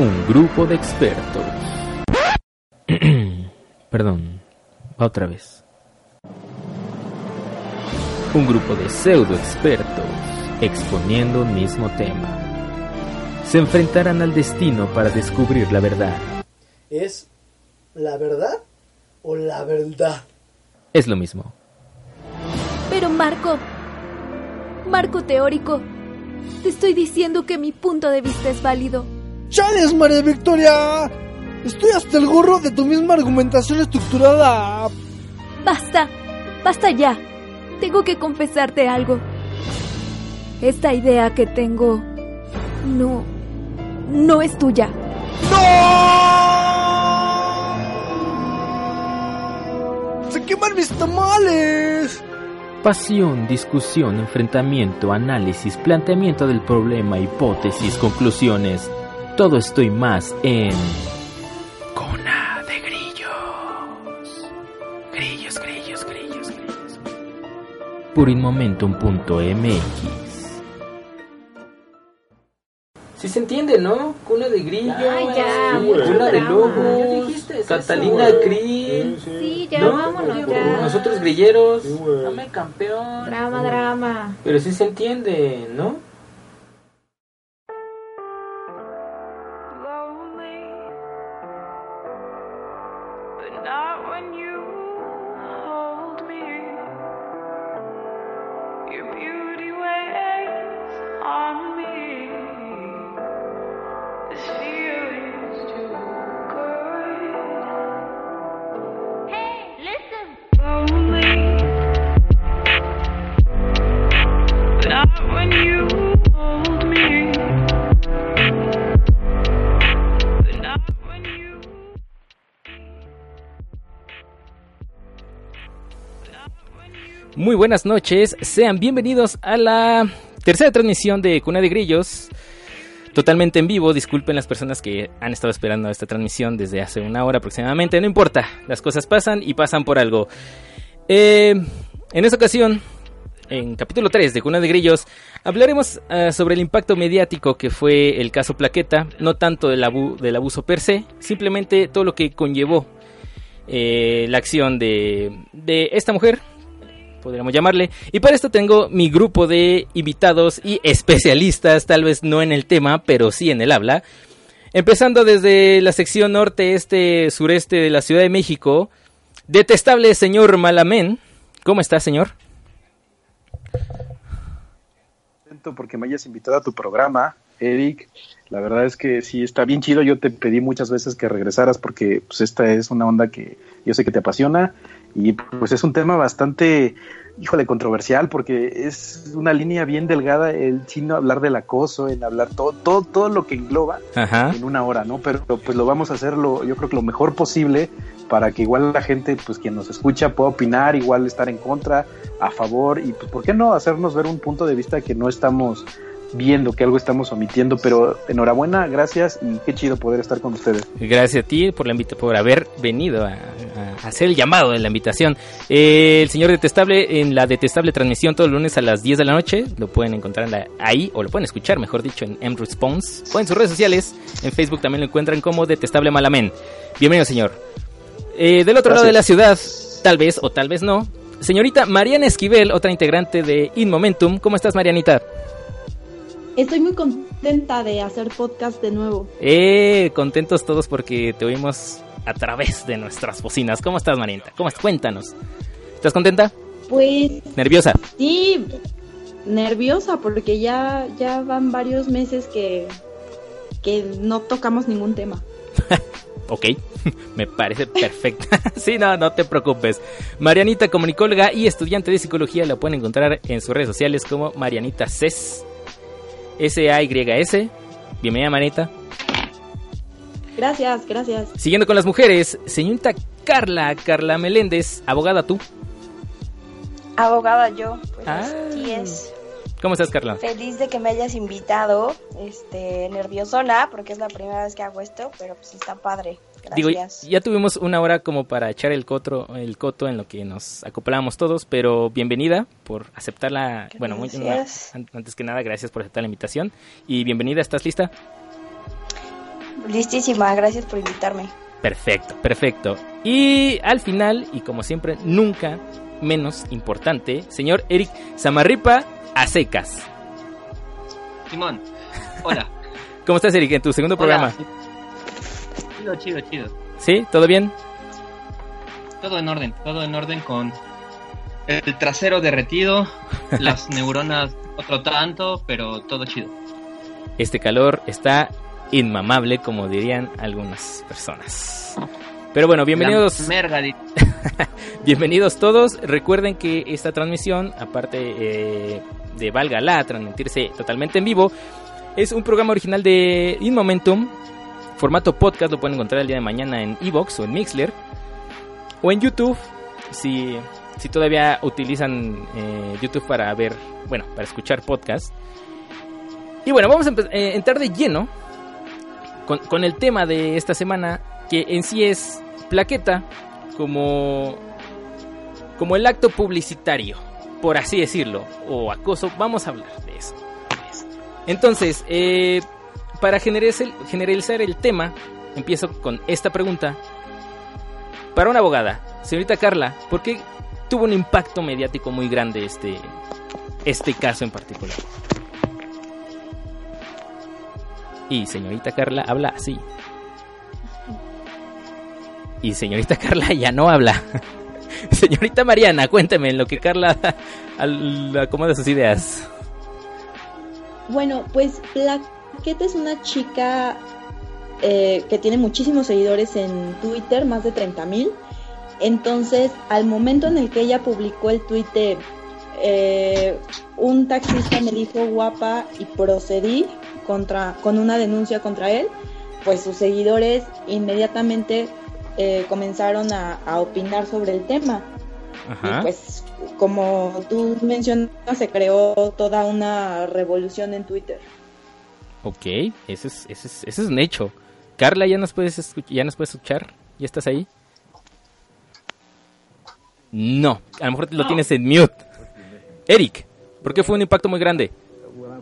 Un grupo de expertos. Perdón, otra vez. Un grupo de pseudo expertos exponiendo un mismo tema. Se enfrentarán al destino para descubrir la verdad. ¿Es la verdad o la verdad? Es lo mismo. Pero Marco, Marco teórico, te estoy diciendo que mi punto de vista es válido. ¡Chales, María Victoria! Estoy hasta el gorro de tu misma argumentación estructurada. Basta, basta ya. Tengo que confesarte algo. Esta idea que tengo no, no es tuya. ¡No! ¡Se queman mis tamales! Pasión, discusión, enfrentamiento, análisis, planteamiento del problema, hipótesis, conclusiones. Todo esto y más en... Cuna de Grillos. Grillos, grillos, grillos, grillos. Purinmomentum.mx Sí se entiende, ¿no? Cuna de grillos, Ay, ya, sí, cuna de lobos, Ya dijiste, es Catalina eso. Krill, Sí, ya, ¿no? vámonos ya. Nosotros grilleros, dame campeón. Drama, drama. Pero sí se entiende, ¿no? Muy buenas noches, sean bienvenidos a la tercera transmisión de Cuna de Grillos. Totalmente en vivo, disculpen las personas que han estado esperando esta transmisión desde hace una hora aproximadamente, no importa, las cosas pasan y pasan por algo. Eh, en esta ocasión, en capítulo 3 de Cuna de Grillos, hablaremos ah, sobre el impacto mediático que fue el caso Plaqueta, no tanto del, abu- del abuso per se, simplemente todo lo que conllevó eh, la acción de esta mujer, podríamos llamarle. Y para esto tengo mi grupo de invitados y especialistas, tal vez no en el tema, pero sí en el habla. Empezando desde la sección norte, este, sureste de la Ciudad de México, detestable señor Malamén. ¿Cómo está, señor? porque me hayas invitado a tu programa, Eric. La verdad es que sí está bien chido. Yo te pedí muchas veces que regresaras porque pues esta es una onda que yo sé que te apasiona y pues es un tema bastante, híjole, controversial porque es una línea bien delgada el chino hablar del acoso, en hablar todo, todo, todo lo que engloba Ajá. en una hora, ¿no? Pero pues lo vamos a hacer lo, yo creo que lo mejor posible para que igual la gente, pues quien nos escucha pueda opinar, igual estar en contra, a favor y pues por qué no hacernos ver un punto de vista que no estamos viendo, que algo estamos omitiendo, pero enhorabuena, gracias y qué chido poder estar con ustedes. Gracias a ti por la por haber venido a, a hacer el llamado de la invitación. Eh, el señor Detestable en la Detestable transmisión todos los lunes a las 10 de la noche. Lo pueden encontrar en la- ahí o lo pueden escuchar, mejor dicho, en M Response o en sus redes sociales. En Facebook también lo encuentran como Detestable Malamen. Bienvenido, señor. Eh, del otro lado de la ciudad, tal vez o tal vez no. Señorita Mariana Esquivel, otra integrante de In Momentum. ¿Cómo estás, Marianita? Estoy muy contenta de hacer podcast de nuevo. Eh, contentos todos porque te oímos a través de nuestras bocinas. ¿Cómo estás, Marianita? ¿Cómo estás? Cuéntanos. ¿Estás contenta? Pues ¿Nerviosa? sí, nerviosa porque ya, ya van varios meses que, que no tocamos ningún tema. Ok. Me parece perfecta. sí, no, no te preocupes. Marianita, comunicóloga y estudiante de psicología, la pueden encontrar en sus redes sociales como Marianita Ces. S-A-Y-S. Bienvenida, Marianita. Gracias, gracias. Siguiendo con las mujeres, señorita Carla, Carla Meléndez, abogada tú. Abogada yo, pues Ah. así es. ¿Cómo estás, Carla? Feliz de que me hayas invitado, este, nerviosona, porque es la primera vez que hago esto, pero pues está padre. Digo, Gracias. ya tuvimos una hora como para echar el cotro, el coto en lo que nos acoplamos todos, pero bienvenida por aceptar la, bueno, muy- Gracias. an- antes que nada, gracias por aceptar la invitación y bienvenida, ¿estás lista? Listísima, gracias por invitarme. Perfecto, perfecto. Y al final, y como siempre, nunca menos importante, señor Eric Samarripa a secas. Simón, hola. ¿Cómo estás, Eric, en tu segundo programa? Chido, chido, chido. ¿Sí? ¿Todo bien? Todo en orden, todo en orden con el trasero derretido, las neuronas otro tanto, pero todo chido. Este calor está inmamable, como dirían algunas personas. Pero bueno, bienvenidos. La Bienvenidos todos. Recuerden que esta transmisión, aparte eh, de Válgala, transmitirse totalmente en vivo, es un programa original de InMomentum. Formato podcast, lo pueden encontrar el día de mañana en Evox o en Mixler. O en YouTube, si, si todavía utilizan eh, YouTube para ver, bueno, para escuchar podcast. Y bueno, vamos a eh, entrar de lleno con, con el tema de esta semana, que en sí es plaqueta como, como el acto publicitario, por así decirlo, o acoso. Vamos a hablar de eso. Entonces, eh, para generalizar el, tema, empiezo con esta pregunta. Para una abogada, señorita Carla, ¿por qué tuvo un impacto mediático muy grande este, este caso en particular? Y señorita Carla habla así. Y señorita Carla ya no habla. señorita Mariana, cuénteme en lo que Carla acomoda sus ideas. Bueno, pues Plaqueta es una chica eh, que tiene muchísimos seguidores en Twitter, más de 30 mil. Entonces, al momento en el que ella publicó el tweet de eh, un taxista me dijo guapa y procedí contra, con una denuncia contra él, pues sus seguidores inmediatamente eh, comenzaron a, a opinar sobre el tema. Y pues, como tú mencionas, se creó toda una revolución en Twitter. Ok, ese es, ese es, ese es un hecho. Carla, ¿ya nos, puedes ¿ya nos puedes escuchar? ¿Ya estás ahí? No, a lo mejor lo tienes en mute. Eric, ¿por qué fue un impacto muy grande?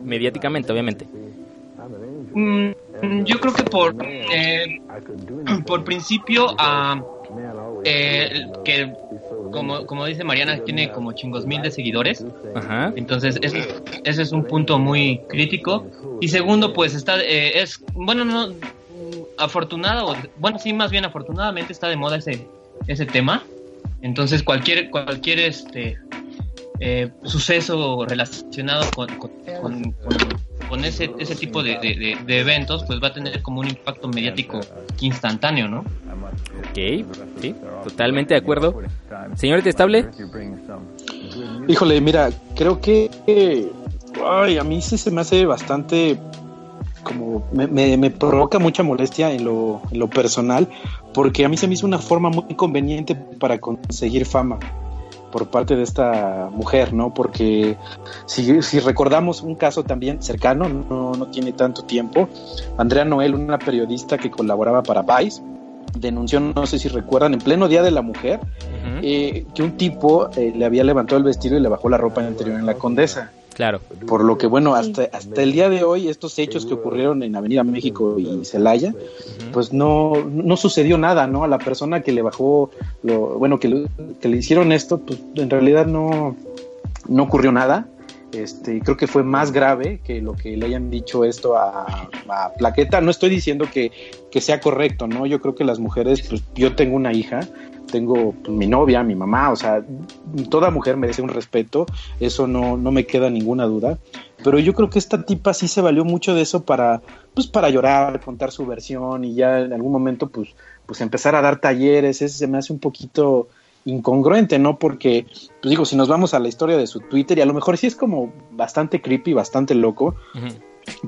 Mediáticamente, obviamente. Mm, yo creo que por eh, por principio ah, eh, que como, como dice Mariana tiene como chingos mil de seguidores. Ajá. entonces ese, ese es un punto muy crítico. Y segundo pues está eh, es bueno no afortunado bueno sí más bien afortunadamente está de moda ese ese tema. Entonces cualquier cualquier este eh, suceso relacionado con, con, con- con- con ese, ese tipo de, de- de- de eventos, pues va a tener como un impacto mediático instantáneo, ¿no? Ok, sí, totalmente de acuerdo. Señorita Estable, Híjole, mira, creo que ay, a mí sí se me hace bastante como me, me- me provoca mucha molestia en lo, en lo personal, porque a mí se me hizo una forma muy conveniente para conseguir fama por parte de esta mujer, ¿no? Porque si, si recordamos un caso también cercano, no, no tiene tanto tiempo, Andrea Noel, una periodista que colaboraba para Vice, denunció, no sé si recuerdan, en pleno Día de la Mujer, eh, que un tipo eh, le había levantado el vestido y le bajó la ropa interior en la Condesa. Claro. Por lo que, bueno, hasta, hasta el día de hoy, estos hechos que ocurrieron en Avenida México y Celaya, pues no, no sucedió nada, ¿no? A la persona que le bajó, lo, bueno, que, le- que le hicieron esto, pues en realidad no, no ocurrió nada. Este, creo que fue más grave que lo que le hayan dicho esto a, a Plaqueta. No estoy diciendo que, que sea correcto, ¿no? Yo creo que las mujeres, pues yo tengo una hija, tengo mi novia, mi mamá, o sea, toda mujer merece un respeto, eso no, no me queda ninguna duda. Pero yo creo que esta tipa sí se valió mucho de eso para, pues para llorar, contar su versión y ya en algún momento, pues, pues empezar a dar talleres, ese se me hace un poquito incongruente, ¿no? Porque, pues digo, si nos vamos a la historia de su Twitter, y a lo mejor sí es como bastante creepy, bastante loco,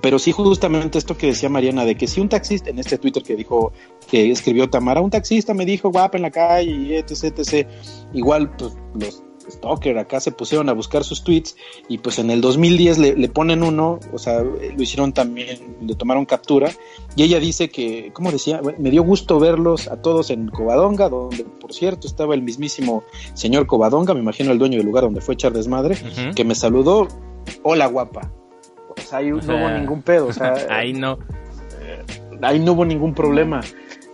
pero sí justamente esto que decía Mariana, de que si un taxista, en este Twitter que dijo, que escribió Tamara, un taxista me dijo guapa en la calle, y etc, etc, igual, pues los Stalker acá se pusieron a buscar sus tweets y pues en el 2010 le, le, ponen uno, o sea, lo hicieron también, le tomaron captura y ella dice que, ¿cómo decía? Me dio gusto verlos a todos en Covadonga, donde por cierto estaba el mismísimo señor Covadonga, me imagino el dueño del lugar donde fue echar desmadre, uh -huh. que me saludó, hola guapa. O sea, ahí o sea, no hubo ningún pedo, o sea, ahí no. Eh, ahí no hubo ningún problema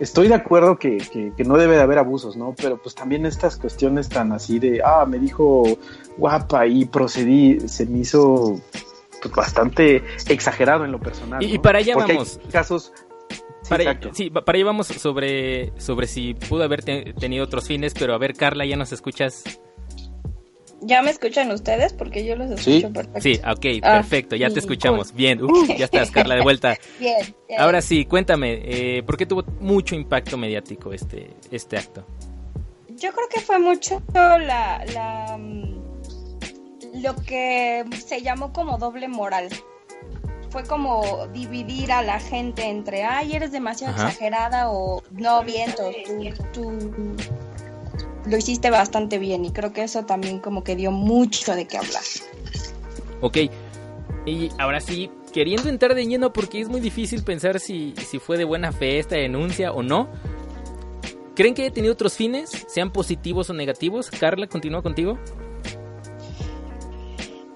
estoy de acuerdo que, que, que, no debe de haber abusos, ¿no? Pero pues también estas cuestiones tan así de, ah, me dijo guapa y procedí, se me hizo pues, bastante exagerado en lo personal. Y, ¿no? y para allá Porque vamos. Hay casos... Sí, para, sí, para allá vamos sobre, sobre si pudo haber te, tenido otros fines, pero a ver, Carla, ¿ya nos escuchas? ¿Ya me escuchan ustedes? Porque yo los escucho Sí. perfecto. Sí, ok, Ah, perfecto, ya sí, te escuchamos. cool. Bien, uh, ya estás, Carla, de vuelta. Bien, bien. Ahora sí, cuéntame, eh, ¿por qué tuvo mucho impacto mediático este, este acto? Yo creo que fue mucho la, la mm, lo que se llamó como doble moral. Fue como dividir a la gente entre, ay, eres demasiado Ajá. exagerada o no, viento, tú, tú lo hiciste bastante bien y creo que eso también como que dio mucho de qué hablar. Ok, y ahora sí, queriendo entrar de lleno porque es muy difícil pensar si, si fue de buena fe esta denuncia o no. ¿Creen que haya tenido otros fines, sean positivos o negativos? Carla, continúa contigo.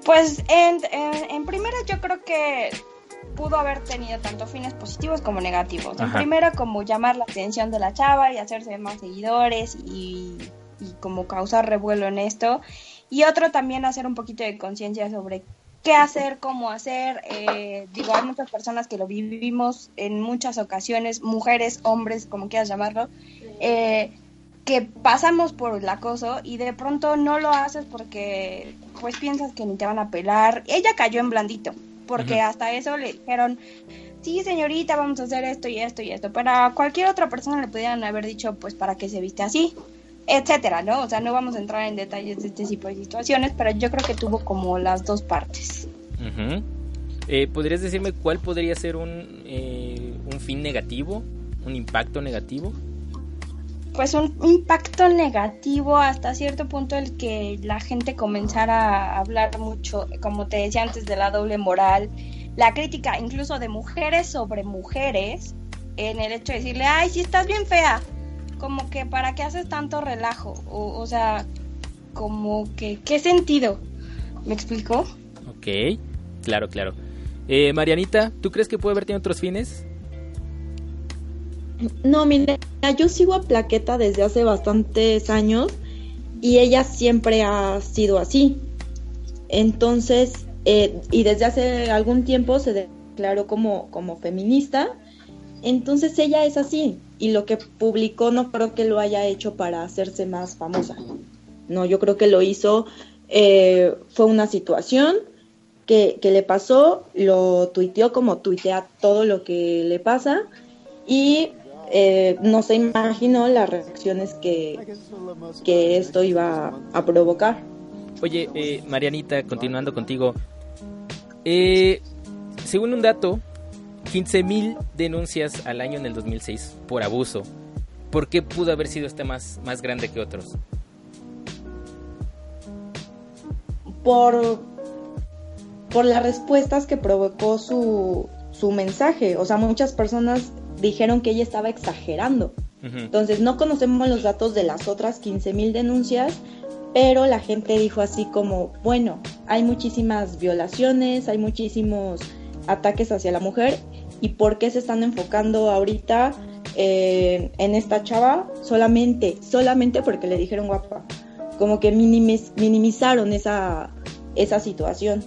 Pues en, en, en primera yo creo que pudo haber tenido tanto fines positivos como negativos. En primera como llamar la atención de la chava y hacerse más seguidores y, y como causar revuelo en esto. Y otro también hacer un poquito de conciencia sobre qué hacer, cómo hacer. Eh, digo, hay muchas personas que lo vivimos en muchas ocasiones, mujeres, hombres, como quieras llamarlo, eh, que pasamos por el acoso y de pronto no lo haces porque pues piensas que ni te van a pelar. Ella cayó en blandito, porque hasta eso le dijeron, sí señorita, vamos a hacer esto y esto y esto. Para cualquier otra persona le pudieran haber dicho, pues para qué se viste así, etcétera, ¿no? O sea, no vamos a entrar en detalles de este tipo de situaciones, pero yo creo que tuvo como las dos partes. Eh, ¿Podrías decirme cuál podría ser un, eh, un fin negativo? ¿Un impacto negativo? pues un impacto negativo hasta cierto punto el que la gente comenzara a hablar mucho, como te decía antes, de la doble moral, la crítica incluso de mujeres sobre mujeres, en el hecho de decirle, ay, si estás bien fea, como que para qué haces tanto relajo, o, o sea, como que, ¿qué sentido? ¿Me explico? Ok, claro, claro. Eh, Marianita, ¿tú crees que puede haber tenido otros fines? No, mira, yo sigo a Plaqueta desde hace bastantes años y ella siempre ha sido así. Entonces, eh, y desde hace algún tiempo se declaró como, como feminista. Entonces ella es así y lo que publicó no creo que lo haya hecho para hacerse más famosa. No, yo creo que lo hizo, eh, fue una situación que, que le pasó, lo tuiteó como tuitea todo lo que le pasa y eh, no se imaginó las reacciones que, que esto iba a, provocar. Oye, eh, Marianita, continuando contigo. Eh, según un dato, 15.000 denuncias al año en el 2006 por abuso. ¿Por qué pudo haber sido este más, más grande que otros? Por, por las respuestas que provocó su, su mensaje. O sea, muchas personas dijeron que ella estaba exagerando. Entonces no conocemos los datos de las otras 15.000 denuncias, pero la gente dijo así como, bueno, hay muchísimas violaciones, hay muchísimos ataques hacia la mujer y por qué se están enfocando ahorita eh, en esta chava solamente, solamente porque le dijeron guapa. Como que minimiz- minimizaron esa, esa situación.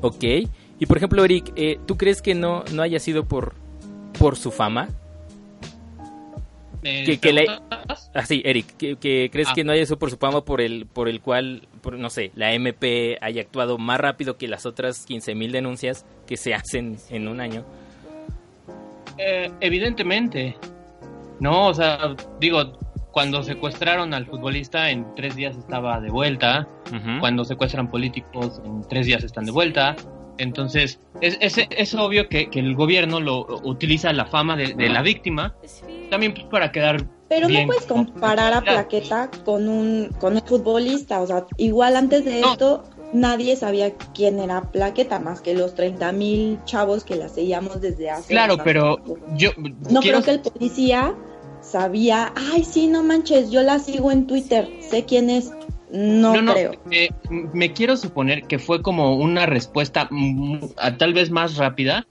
Ok. Y por ejemplo, Eric, eh, ¿tú crees que no, no haya sido por, por su fama? ¿Me Que- que le-? Ah, sí, Eric, que, que crees Ah. que no haya sido por su fama por el, por el cual, por, no sé, la MP haya actuado más rápido que las otras 15.000 denuncias que se hacen en un año. Eh, evidentemente. No, o sea, digo, cuando secuestraron al futbolista, en tres días estaba de vuelta. Cuando secuestran políticos, en tres días están de vuelta. Entonces, es, es, es obvio que, que el gobierno lo utiliza la fama de, de la víctima también pues, para quedar Pero bien no puedes con- comparar a Plaqueta con un, con un futbolista. O sea, igual antes de esto, nadie sabía quién era Plaqueta, más que los 30 mil chavos que la seguíamos desde hace. Claro, pero tiempo. yo No quiero creo que el policía sabía, ay, sí, no manches, yo la sigo en Twitter, sé quién es. No, creo. eh, me quiero suponer que fue como una respuesta a- tal vez más rápida.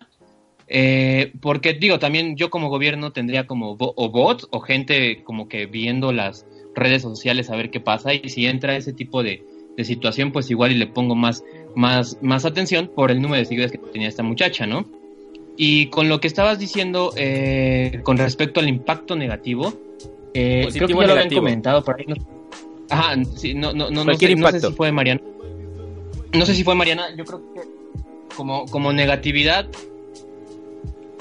eh, porque digo, también yo como gobierno tendría como bo- o bots o gente como que viendo las redes sociales a ver qué pasa y si entra ese tipo de, de situación pues igual y le pongo más, más, más atención por el número de seguidores que tenía esta muchacha, ¿no? Y con lo que estabas diciendo eh, con respecto al impacto negativo, eh, creo que ya lo habían negativo. comentado por ahí. No, ajá, sí, no, no, no, no Cualquier sé, no sé si fue Mariana. No sé si fue Mariana, yo creo que como, como negatividad,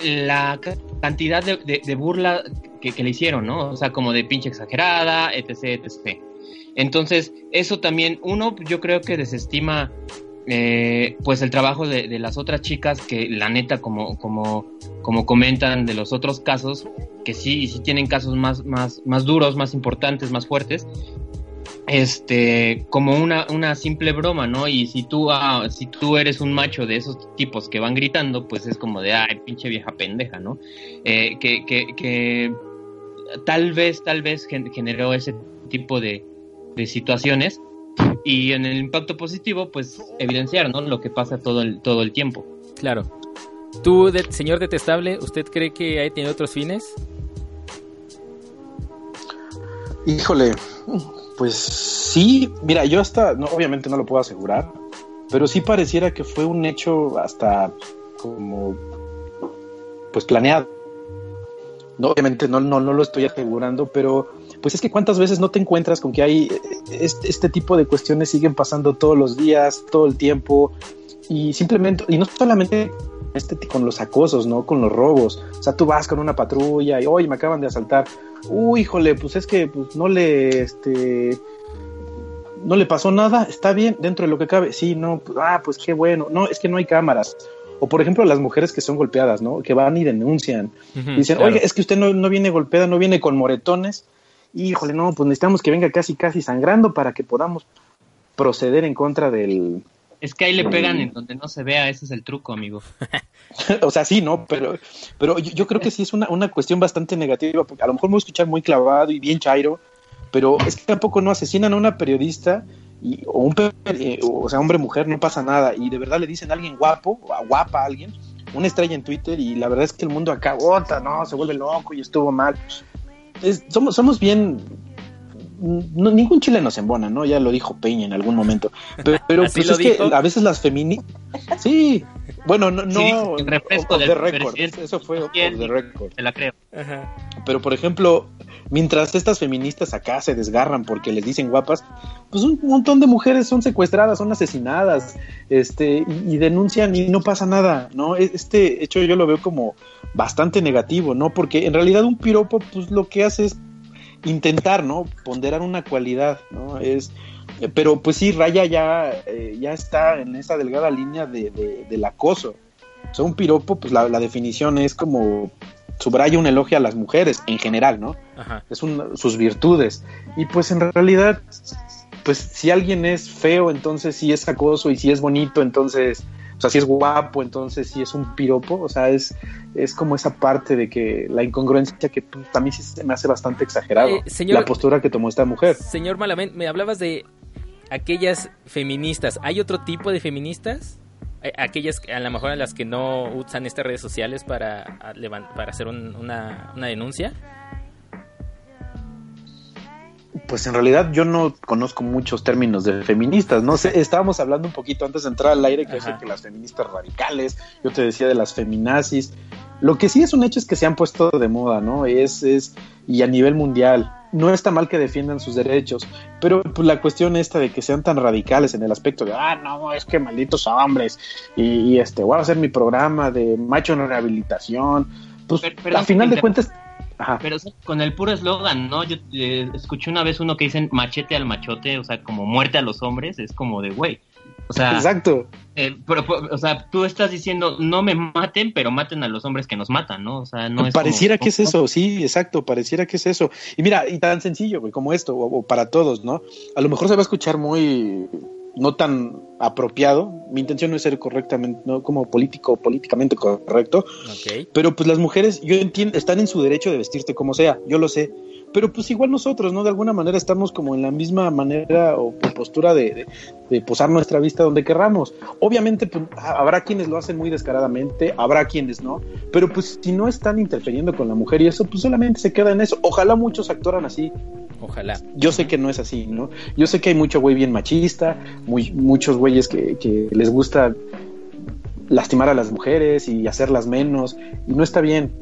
la ca- cantidad de, de- de burla que, que le hicieron, ¿no? O sea, como de pinche exagerada, etc, etc. Entonces, eso también, uno, yo creo que desestima eh, pues el trabajo de, las otras chicas que la neta, como, como, como comentan de los otros casos, que sí, sí tienen casos más, más, más duros, más importantes, más fuertes, este, como una, una simple broma, ¿no? Y si tú, ah, si tú eres un macho de esos tipos que van gritando, pues es como de, ay, pinche vieja pendeja, ¿no? Eh, que, que, que tal vez, tal vez gen- generó ese tipo de, de situaciones y en el impacto positivo, pues evidenciar, ¿no? Lo que pasa todo el, todo el tiempo. Claro. ¿Tú, de- señor detestable, usted cree que hay tiene otros fines? Híjole, pues sí, mira, yo hasta, no, obviamente no lo puedo asegurar, pero sí pareciera que fue un hecho hasta como, pues planeado. No, obviamente no, no, no lo estoy asegurando, pero pues es que cuántas veces no te encuentras con que hay eh, este, este tipo de cuestiones siguen pasando todos los días, todo el tiempo, y simplemente, y no solamente este, con los acosos, ¿no? Con los robos. O sea, tú vas con una patrulla y hoy me acaban de asaltar. Uy, híjole, pues es que pues, no le, este, no le pasó nada, está bien dentro de lo que cabe. Sí, no, pues, ah, pues qué bueno. No, es que no hay cámaras. O por ejemplo, las mujeres que son golpeadas, ¿no? Que van y denuncian. Dicen, claro. oye, es que usted no, no viene golpeada, no viene con moretones. Híjole, no, pues necesitamos que venga casi, casi sangrando para que podamos proceder en contra del... Es que ahí le pegan en donde no se vea, ese es el truco, amigo. o sea, sí, ¿no? Pero, pero yo, yo creo que sí es una, una cuestión bastante negativa, porque a lo mejor me voy a escuchar muy clavado y bien chairo, pero es que tampoco no asesinan a una periodista y, o un pe- eh, o sea, hombre mujer, no pasa nada, y de verdad le dicen a alguien guapo, o a guapa a alguien, una estrella en Twitter, y la verdad es que el mundo acá, bota, no, se vuelve loco y estuvo mal. Es- somos, somos bien no- ningún chile nos embona, ¿no? Ya lo dijo Peña en algún momento. Pero, pero ¿Así pues es que a veces las femini... Sí, bueno, no, Sí, no el refresco off del the record, presidente. eso fue Bien. the record. Te la creo. Pero por ejemplo, mientras estas feministas acá se desgarran porque les dicen guapas, pues un montón de mujeres son secuestradas, son asesinadas, este, y, denuncian y no pasa nada, ¿no? E- Este hecho yo lo veo como bastante negativo, ¿no? Porque en realidad un piropo, pues lo que hace es intentar, ¿no? Ponderar una cualidad, ¿no? Es, eh, pero pues sí, Raya ya, eh, ya está en esa delgada línea de- del acoso. O sea, un piropo, pues la, la definición es como subraya un elogio a las mujeres en general, ¿no? Ajá. Es un, sus virtudes. Y pues en realidad, pues si alguien es feo, entonces sí es acoso, y si es bonito, entonces, o sea, si es guapo, entonces sí es un piropo. O sea, es, es como esa parte de que la incongruencia que pues, también sí se me hace bastante exagerado. Eh, señor- La postura que tomó esta mujer. Señor Malamén, me hablabas de aquellas feministas. ¿Hay otro tipo de feministas? Eh, Aquellas que a lo mejor a las que no usan estas redes sociales para, para hacer un- una, una denuncia. Pues en realidad yo no conozco muchos términos de feministas, no sé, estábamos hablando un poquito antes de entrar al aire que que las feministas radicales, yo te decía de las feminazis. Lo que sí es un hecho es que se han puesto de moda, ¿no? Es es y a nivel mundial no está mal que defiendan sus derechos, pero pues, la cuestión esta de que sean tan radicales en el aspecto de, ah, no, es que malditos hombres, y, y, este, voy a hacer mi programa de macho en rehabilitación, pues Per- perdón a final de cuentas, Ajá. Pero con el puro eslogan, ¿no? Yo eh, escuché una vez uno que dicen machete al machote, o sea, como muerte a los hombres, es como de, güey. O sea, Exacto. eh, pero, o sea, tú estás diciendo, no me maten, pero maten a los hombres que nos matan, ¿no? O sea, no es pareciera como- que es eso, sí, exacto, pareciera que es eso. Y mira, y tan sencillo, güey, como esto, o, o para todos, ¿no? A lo mejor se va a escuchar muy no tan apropiado. Mi intención no es ser correctamente, no como político, políticamente correcto, Ok. pero pues las mujeres, yo entiendo, están en su derecho de vestirte como sea, yo lo sé. Pero pues igual nosotros, ¿no? De alguna manera estamos como en la misma manera o postura de, de- de posar nuestra vista donde querramos. Obviamente pues, ha- habrá quienes lo hacen muy descaradamente, habrá quienes no, pero pues si no están interfiriendo con la mujer y eso, pues solamente se queda en eso. Ojalá muchos actuaran así. Ojalá. Yo sé que no es así, ¿no? Yo sé que hay mucho güey bien machista, muy, muchos güeyes que, que les gusta lastimar a las mujeres y hacerlas menos, y no está bien.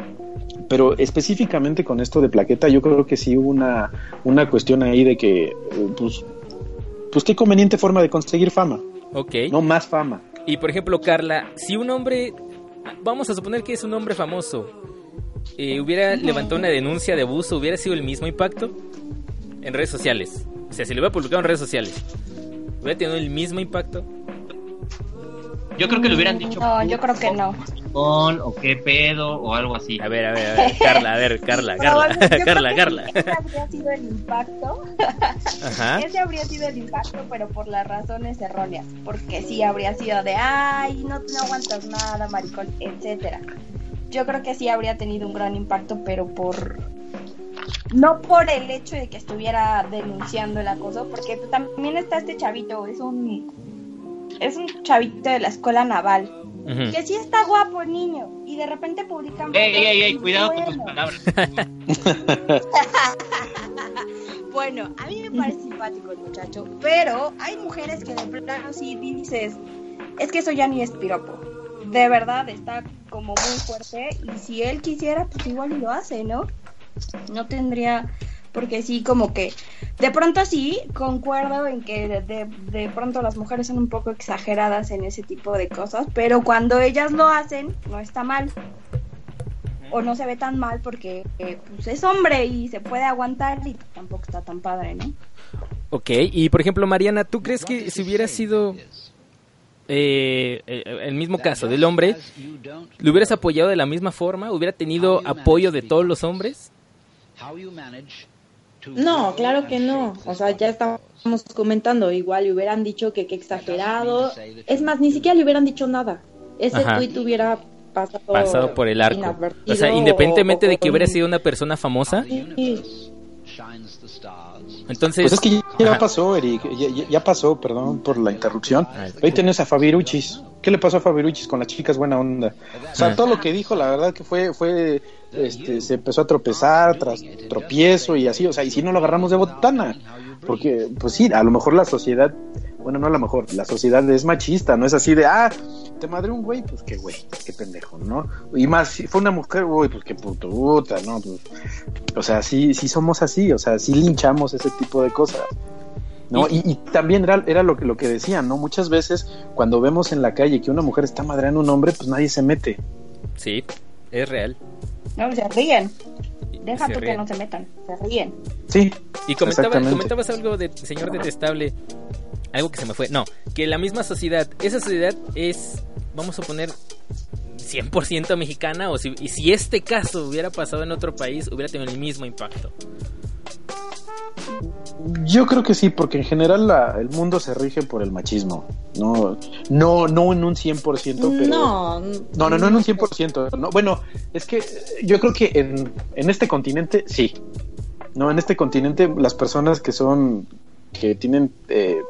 Pero específicamente con esto de plaqueta, yo creo que sí hubo una, una cuestión ahí de que, eh, pues, pues qué conveniente forma de conseguir fama, Ok. no más fama. Y por ejemplo, Carla, si un hombre, vamos a suponer que es un hombre famoso, eh, hubiera levantado una denuncia de abuso, ¿hubiera sido el mismo impacto? En redes sociales. O sea, si lo hubiera publicado en redes sociales, ¿hubiera tenido el mismo impacto? Yo creo que le hubieran dicho. No, yo creo que no. O qué pedo, o algo así. A ver, a ver, a ver, Carla, a ver, Carla, Carla, Carla, creo Carla. Ese habría sido el impacto. Ajá. Ese habría sido el impacto, pero por las razones erróneas. Porque sí habría sido de, ay, no, no aguantas nada, maricón, etcétera. Yo creo que sí habría tenido un gran impacto, pero por. No por el hecho de que estuviera denunciando el acoso, porque también está este chavito, es un. Es un chavito de la escuela naval. Que sí está guapo el niño. Y de repente publican. Ey, ey, ey, y cuidado con tus bueno. palabras. Bueno, a mí me parece simpático el muchacho, pero hay mujeres que de plano sí dices, es que eso ya ni es piropo. De verdad está como muy fuerte y si él quisiera, pues igual y lo hace, ¿no? No tendría, porque sí, como que de pronto sí, concuerdo en que de, de- de pronto las mujeres son un poco exageradas en ese tipo de cosas, pero cuando ellas lo hacen, no está mal. O no se ve tan mal porque eh, pues es hombre y se puede aguantar y tampoco está tan padre, ¿no? Ok, y por ejemplo, Mariana, ¿tú crees que si hubiera sido eh, eh, el mismo caso del hombre, ¿lo hubieras apoyado de la misma forma? ¿Hubiera tenido apoyo de todos los hombres? No, claro que no. O sea, ya estamos comentando, igual le hubieran dicho que qué exagerado. Es más, ni siquiera le hubieran dicho nada. Ese Ajá. tuit hubiera pasado, Pasado por el arco. O sea, independientemente o- de que hubiera sido una persona famosa, Sí. entonces... Pues es que ya Ajá. pasó, Eric, ya, ya- ya pasó, perdón por la interrupción. Ah, Ahí tenés a Fabiruchis. ¿Qué le pasó a Fabiruchis con las chicas buena onda? O sea, todo lo que dijo, la verdad que fue, fue, este, se empezó a tropezar tras tropiezo y así, o sea, y si no lo agarramos de botana, porque, pues sí, a lo mejor la sociedad, bueno, no a lo mejor, la sociedad es machista, no es así de, ah, te madre un güey, pues qué güey, qué pendejo, ¿no? Y más, si fue una mujer, güey, pues qué puta, ¿no? Pues, o sea, sí, sí somos así, o sea, sí linchamos ese tipo de cosas. ¿No? Y, y también era, era lo, que, lo que decían, ¿no? Muchas veces cuando vemos en la calle que una mujer está madreando a un hombre, pues nadie se mete. Sí, es real. No, se ríen. Deja tú que no se metan, se ríen. Sí. Y comentaba, comentabas algo de señor detestable, algo que se me fue. No, que la misma sociedad, esa sociedad es, vamos a poner, 100% mexicana, o si, y si este caso hubiera pasado en otro país, hubiera tenido el mismo impacto. Yo creo que sí, porque en general la- el mundo se rige por el machismo. No, no, no en un 100%, pero... No, No, no, no en un 100%. No, bueno, es que yo creo que en, en este continente sí. No, en este continente las personas que son, que tienen, eh,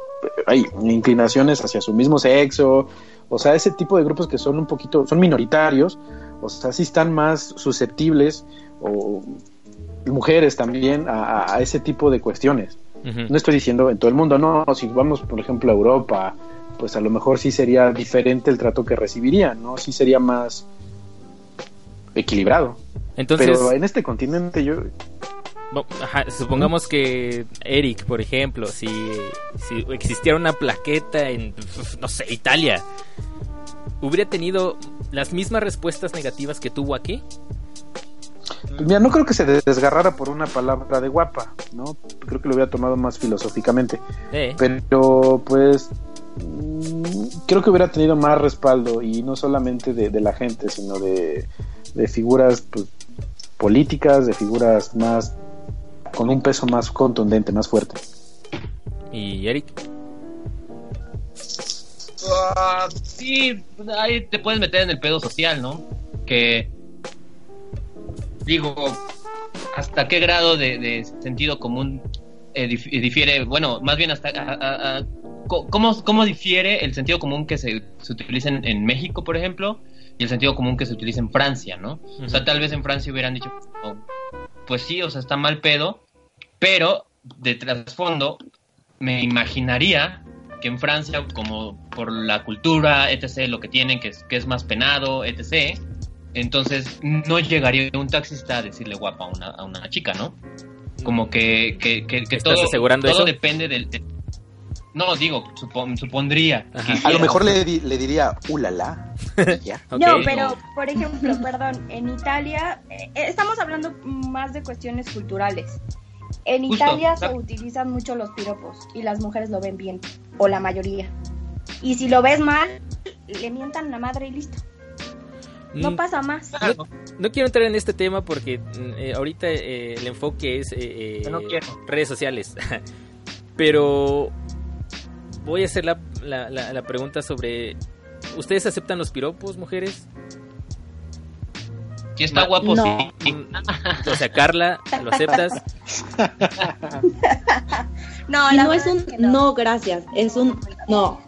hay inclinaciones hacia su mismo sexo, o sea, ese tipo de grupos que son un poquito, son minoritarios, o sea, sí están más susceptibles, o mujeres también, a, a ese tipo de cuestiones. No estoy diciendo en todo el mundo, no, si vamos, por ejemplo, a Europa, pues a lo mejor sí sería diferente el trato que recibirían, ¿no? Sí sería más equilibrado. Entonces, Pero en este continente yo... ajá, supongamos que Eric, por ejemplo, si, si existiera una plaqueta en, no sé, Italia, ¿hubiera tenido las mismas respuestas negativas que tuvo aquí? Pues mira, no creo que se desgarrara por una palabra de guapa, ¿no? Creo que lo hubiera tomado más filosóficamente. Eh, Pero pues creo que hubiera tenido más respaldo y no solamente de, de la gente, sino de, de figuras pues, políticas, de figuras más con un peso más contundente, más fuerte. y Eric. Ah, sí, ahí te puedes meter en el pedo social, ¿no? Que digo, hasta qué grado de, de sentido común eh, dif- difiere, bueno, más bien hasta a- a- cómo, cómo difiere el sentido común que se, se utiliza en, en México, por ejemplo, y el sentido común que se utiliza en Francia, ¿no? O sea, tal vez en Francia hubieran dicho, oh, pues sí, o sea, está mal pedo, pero de trasfondo me imaginaría que en Francia, como por la cultura, etc., lo que tienen, que es, que es más penado, etc., entonces no llegaría un taxista a decirle guapa a una, a una chica, ¿no? Como que, que, que, que ¿Estás todo, asegurando todo eso? depende del... de- No, digo, supon- supondría. A lo mejor le, le diría, ulala. No, pero por ejemplo, perdón, en Italia eh, eh, estamos hablando más de cuestiones culturales. En Justo, Italia se utilizan mucho los piropos y las mujeres lo ven bien, o la mayoría. Y si lo ves mal, le mientan la madre y listo. No Mm, pasa más. No quiero entrar en este tema porque mm, eh, ahorita eh, el enfoque es eh, Yo no eh, quiero. redes sociales. Pero voy a hacer la, la- la- la pregunta sobre... ¿Ustedes aceptan los piropos, mujeres? Si está Ma- guapo, No. sí. Mm, O sea, Carla, ¿lo aceptas? No, la no es un no. gracias, es un no.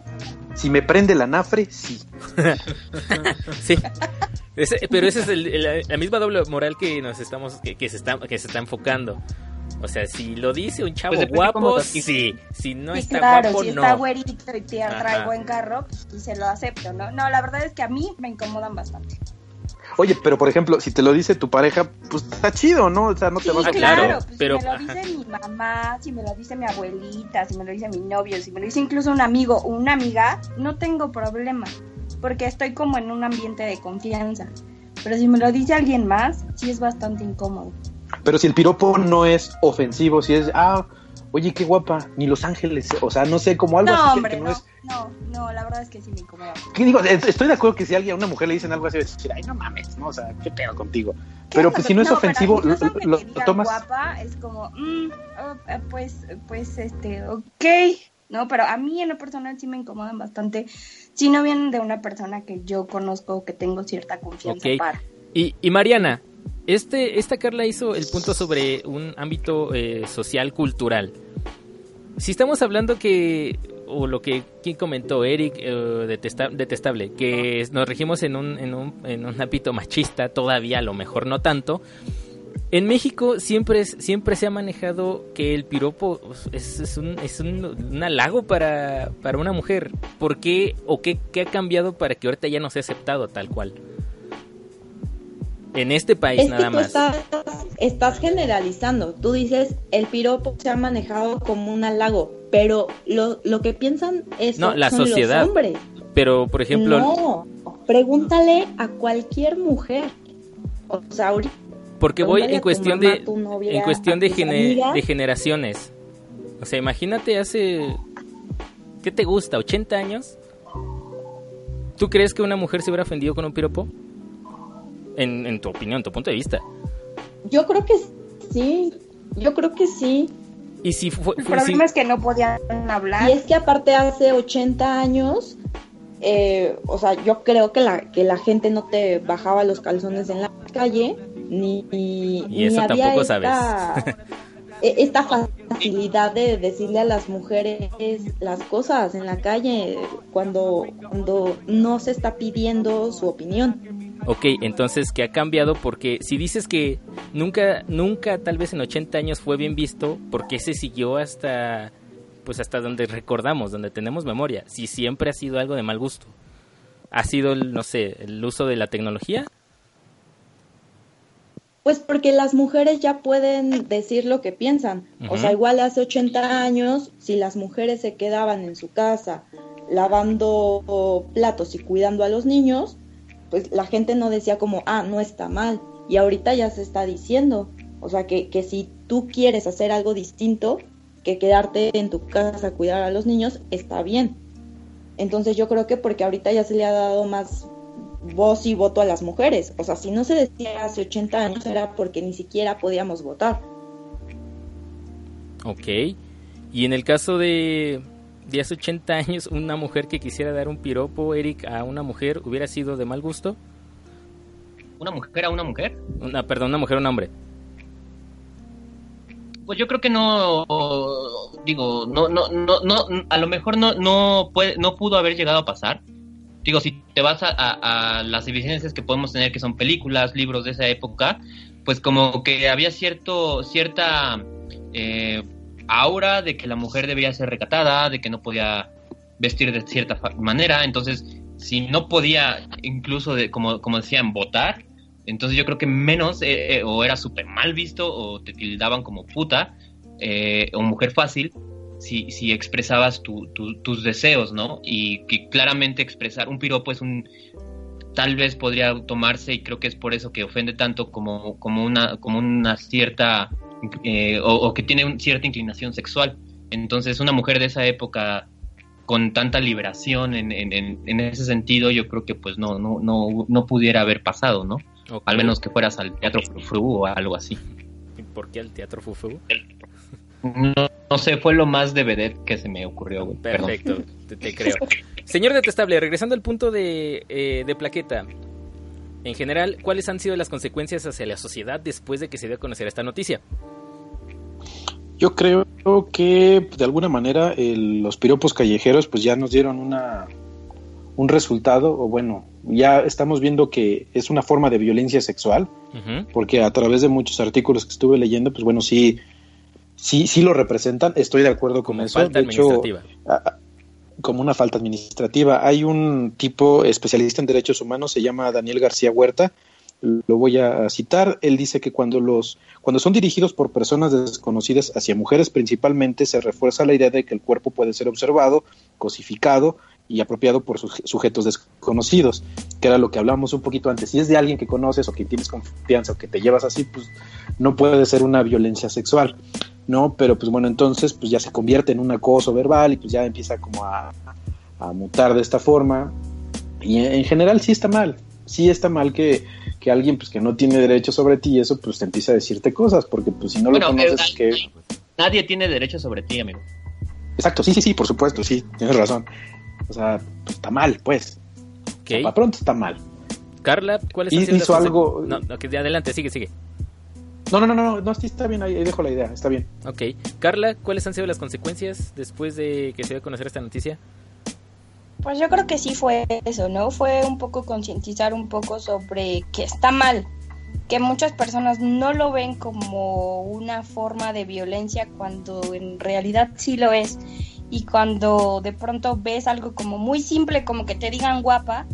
Si me prende la nafre, sí. Sí. Ese- pero esa es el- el- la misma doble moral que nos estamos que, que se está que se está enfocando. O sea, si lo dice un chavo Pues guapo, sí. Si no sí, está claro, guapo, si no. está güerito y te trae buen carro, pues se lo acepto, ¿no? No, la verdad es que a mí me incomodan bastante. Oye, pero por ejemplo, si te lo dice tu pareja, pues está chido, ¿no? O sea, no te vas a claro, claro, pues, pero- si me lo dice mi mamá, si me lo dice mi abuelita, si me lo dice mi novio, si me lo dice incluso un amigo o una amiga, no tengo problema, porque estoy como en un ambiente de confianza. Pero si me lo dice alguien más, sí es bastante incómodo. Pero si el piropo no es ofensivo, si es, ah, oye, qué guapa, ni Los Ángeles, o sea, no sé, como algo No, así que- hombre, que no, no, es. no, no, la verdad es que sí me incomoda. ¿Qué digo? Es- Estoy de acuerdo que si alguien, a una mujer le dicen algo así, va a decir, ay, no mames, ¿no? O sea, qué pedo contigo. Pero pues, si no es ofensivo, que lo- tomas. guapa es como, mm, oh, eh, pues, pues, este, ok, ¿no? Pero a mí en lo personal sí me incomodan bastante si no vienen de una persona que yo conozco, que tengo cierta confianza Ok. para. Y, y Mariana, este, esta Carla hizo el punto sobre un ámbito eh, social, cultural. Si estamos hablando que, o lo que quien comentó, Eric, eh, detesta- detestable, que nos regimos en un, en, un, en un ámbito machista, todavía a lo mejor no tanto. En México siempre, es- siempre se ha manejado que el piropo es, es un, es un, un halago para, para una mujer. ¿Por qué o qué, qué ha cambiado para que ahorita ya no sea aceptado tal cual? En este país Es que nada tú más. estás, estás generalizando. Tú dices, el piropo se ha manejado como un halago, pero lo, lo que piensan es No, la son sociedad. los hombres. Pero, por ejemplo, No, pregúntale a cualquier mujer. O sea, ahorita porque voy en cuestión mamá, de novia, en cuestión de, tus gene- amigas. de generaciones. O sea, imagínate hace ¿qué te gusta? ¿80 años? ¿Tú crees que una mujer se hubiera ofendido con un piropo? En, en tu opinión, tu punto de vista. Yo creo que sí. Yo creo que sí. Y si fue, El problema es que no podían hablar. Y es que aparte hace 80 años, eh, o sea, yo creo que la, que la gente no te bajaba los calzones en la calle, ni, ni, Y eso ni había tampoco esta, e- esta facilidad de decirle a las mujeres las cosas en la calle cuando, cuando no se está pidiendo su opinión. Ok, entonces, ¿qué ha cambiado? Porque si dices que nunca, nunca, tal vez en 80 años fue bien visto, ¿por qué se siguió hasta, pues hasta donde recordamos, donde tenemos memoria? Si siempre ha sido algo de mal gusto. ¿Ha sido, el, no sé, el uso de la tecnología? Pues porque las mujeres ya pueden decir lo que piensan. O sea, igual hace 80 años, si las mujeres se quedaban en su casa lavando platos y cuidando a los niños, pues la gente no decía como, ah, no está mal. Y ahorita ya se está diciendo, o sea, que, que si tú quieres hacer algo distinto que quedarte en tu casa a cuidar a los niños, está bien. Entonces yo creo que porque ahorita ya se le ha dado más voz y voto a las mujeres. O sea, si no se decía hace 80 años era porque ni siquiera podíamos votar. Ok. Y en el caso de, de hace 80 años, una mujer que quisiera dar un piropo, Eric, a una mujer, ¿hubiera sido de mal gusto? ¿Una mujer a una mujer? Una, perdón, una mujer a un hombre. Pues yo creo que no, digo, no, no, no, no, a lo mejor no, no puede, no pudo haber llegado a pasar. Digo, si te vas a, a, a las evidencias que podemos tener, que son películas, libros de esa época, pues como que había cierto, cierta eh, aura de que la mujer debía ser recatada, de que no podía vestir de cierta manera, entonces si no podía incluso, de, como, como decían, votar, entonces yo creo que menos eh, eh, o era súper mal visto o te tildaban como puta eh, o mujer fácil si, si expresabas tu- tu- tus deseos, ¿no? Y que claramente expresar un piropo es un tal vez podría tomarse y creo que es por eso que ofende tanto como, como una como una cierta eh, o, o que tiene un- cierta inclinación sexual. Entonces una mujer de esa época con tanta liberación en, en, ese sentido, yo creo que pues no, no, no, no pudiera haber pasado, ¿no? Al menos que fueras al teatro frufru o algo así. ¿Y ¿Por qué al teatro Fufu? No, no sé, fue lo más de vedette que se me ocurrió, güey. Perfecto, te, te creo. Señor Detestable, regresando al punto de, eh, de Plaqueta. En general, ¿cuáles han sido las consecuencias hacia la sociedad después de que se dio a conocer esta noticia? Yo creo que de alguna manera el- los piropos callejeros pues ya nos dieron una un resultado o bueno, ya estamos viendo que es una forma de violencia sexual, porque a través de muchos artículos que estuve leyendo, pues bueno, sí sí sí lo representan, estoy de acuerdo con Como eso. falta de hecho, como una falta administrativa. Hay un tipo especialista en derechos humanos, se llama Daniel García Huerta, lo voy a citar. Él dice que cuando los cuando son dirigidos por personas desconocidas hacia mujeres principalmente se refuerza la idea de que el cuerpo puede ser observado, cosificado y apropiado por suje- sujetos desconocidos, que era lo que hablábamos un poquito antes. Si es de alguien que conoces o que tienes confianza o que te llevas así, pues no puede ser una violencia sexual, ¿no? Pero pues bueno, entonces pues ya se convierte en un acoso verbal y pues ya empieza como a, a mutar de esta forma. Y en, en general sí está mal, sí está mal que, que alguien pues que no tiene derecho sobre ti y eso pues te empieza a decirte cosas, porque pues si no Bueno, lo conoces, pero- que... Nadie tiene derecho sobre ti, amigo. Exacto, sí, sí, sí, por supuesto, sí, tienes razón. O sea, pues, está mal, pues. Ok. Para pronto está mal. Carla, ¿cuáles Y- han sido hizo algo- No, no, que de adelante, sigue, sigue. No, no, no, no, no, sí está bien, ahí, ahí dejo la idea, está bien. Ok. Carla, ¿cuáles han sido las consecuencias después de que se dio a conocer esta noticia? Pues yo creo que sí fue eso, ¿no? Fue un poco concientizar un poco sobre que está mal, que muchas personas no lo ven como una forma de violencia cuando en realidad sí lo es. Y cuando de pronto ves algo como muy simple, como que te digan guapa,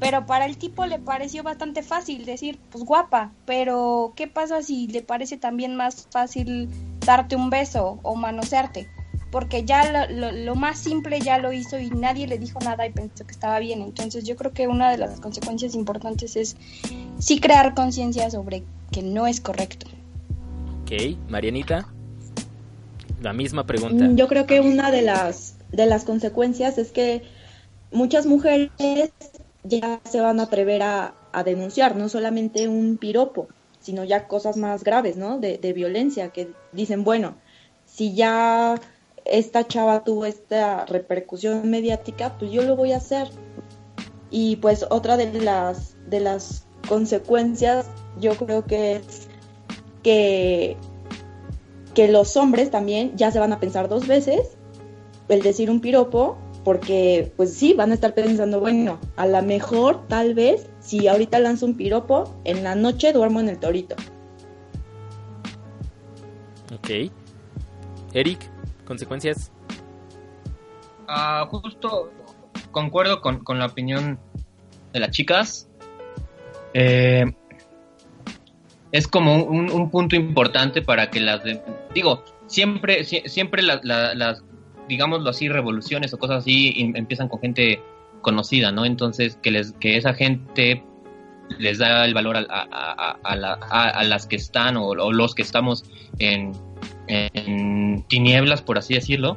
pero para el tipo le pareció bastante fácil decir, pues guapa, pero ¿qué pasa si le parece también más fácil darte un beso o manosearte? Porque ya lo, lo- lo más simple ya lo hizo y nadie le dijo nada y pensó que estaba bien. Entonces yo creo que una de las consecuencias importantes es sí crear conciencia sobre que no es correcto. Ok. Marianita, la misma pregunta. Mm, Yo creo que una de las, de las consecuencias es que muchas mujeres ya se van a atrever a, a denunciar, no solamente un piropo, sino ya cosas más graves, ¿no? De, de violencia, que dicen, bueno, si ya esta chava tuvo esta repercusión mediática, pues yo lo voy a hacer. Y pues otra de las, de las consecuencias, yo creo que es que que los hombres también ya se van a pensar dos veces el decir un piropo, porque pues sí, van a estar pensando, bueno, a lo mejor, tal vez, si ahorita lanzo un piropo, en la noche duermo en el torito. Ok. Eric, consecuencias. Ah, justo concuerdo con, con la opinión de las chicas. Eh, es como un, un punto importante para que las... de- digo, siempre, sie- siempre la- la- las, digámoslo así, revoluciones o cosas así em- empiezan con gente conocida, ¿no? Entonces, que, les, que esa gente les da el valor a, a- a- a la- a- a las que están o, o los que estamos en, en tinieblas, por así decirlo.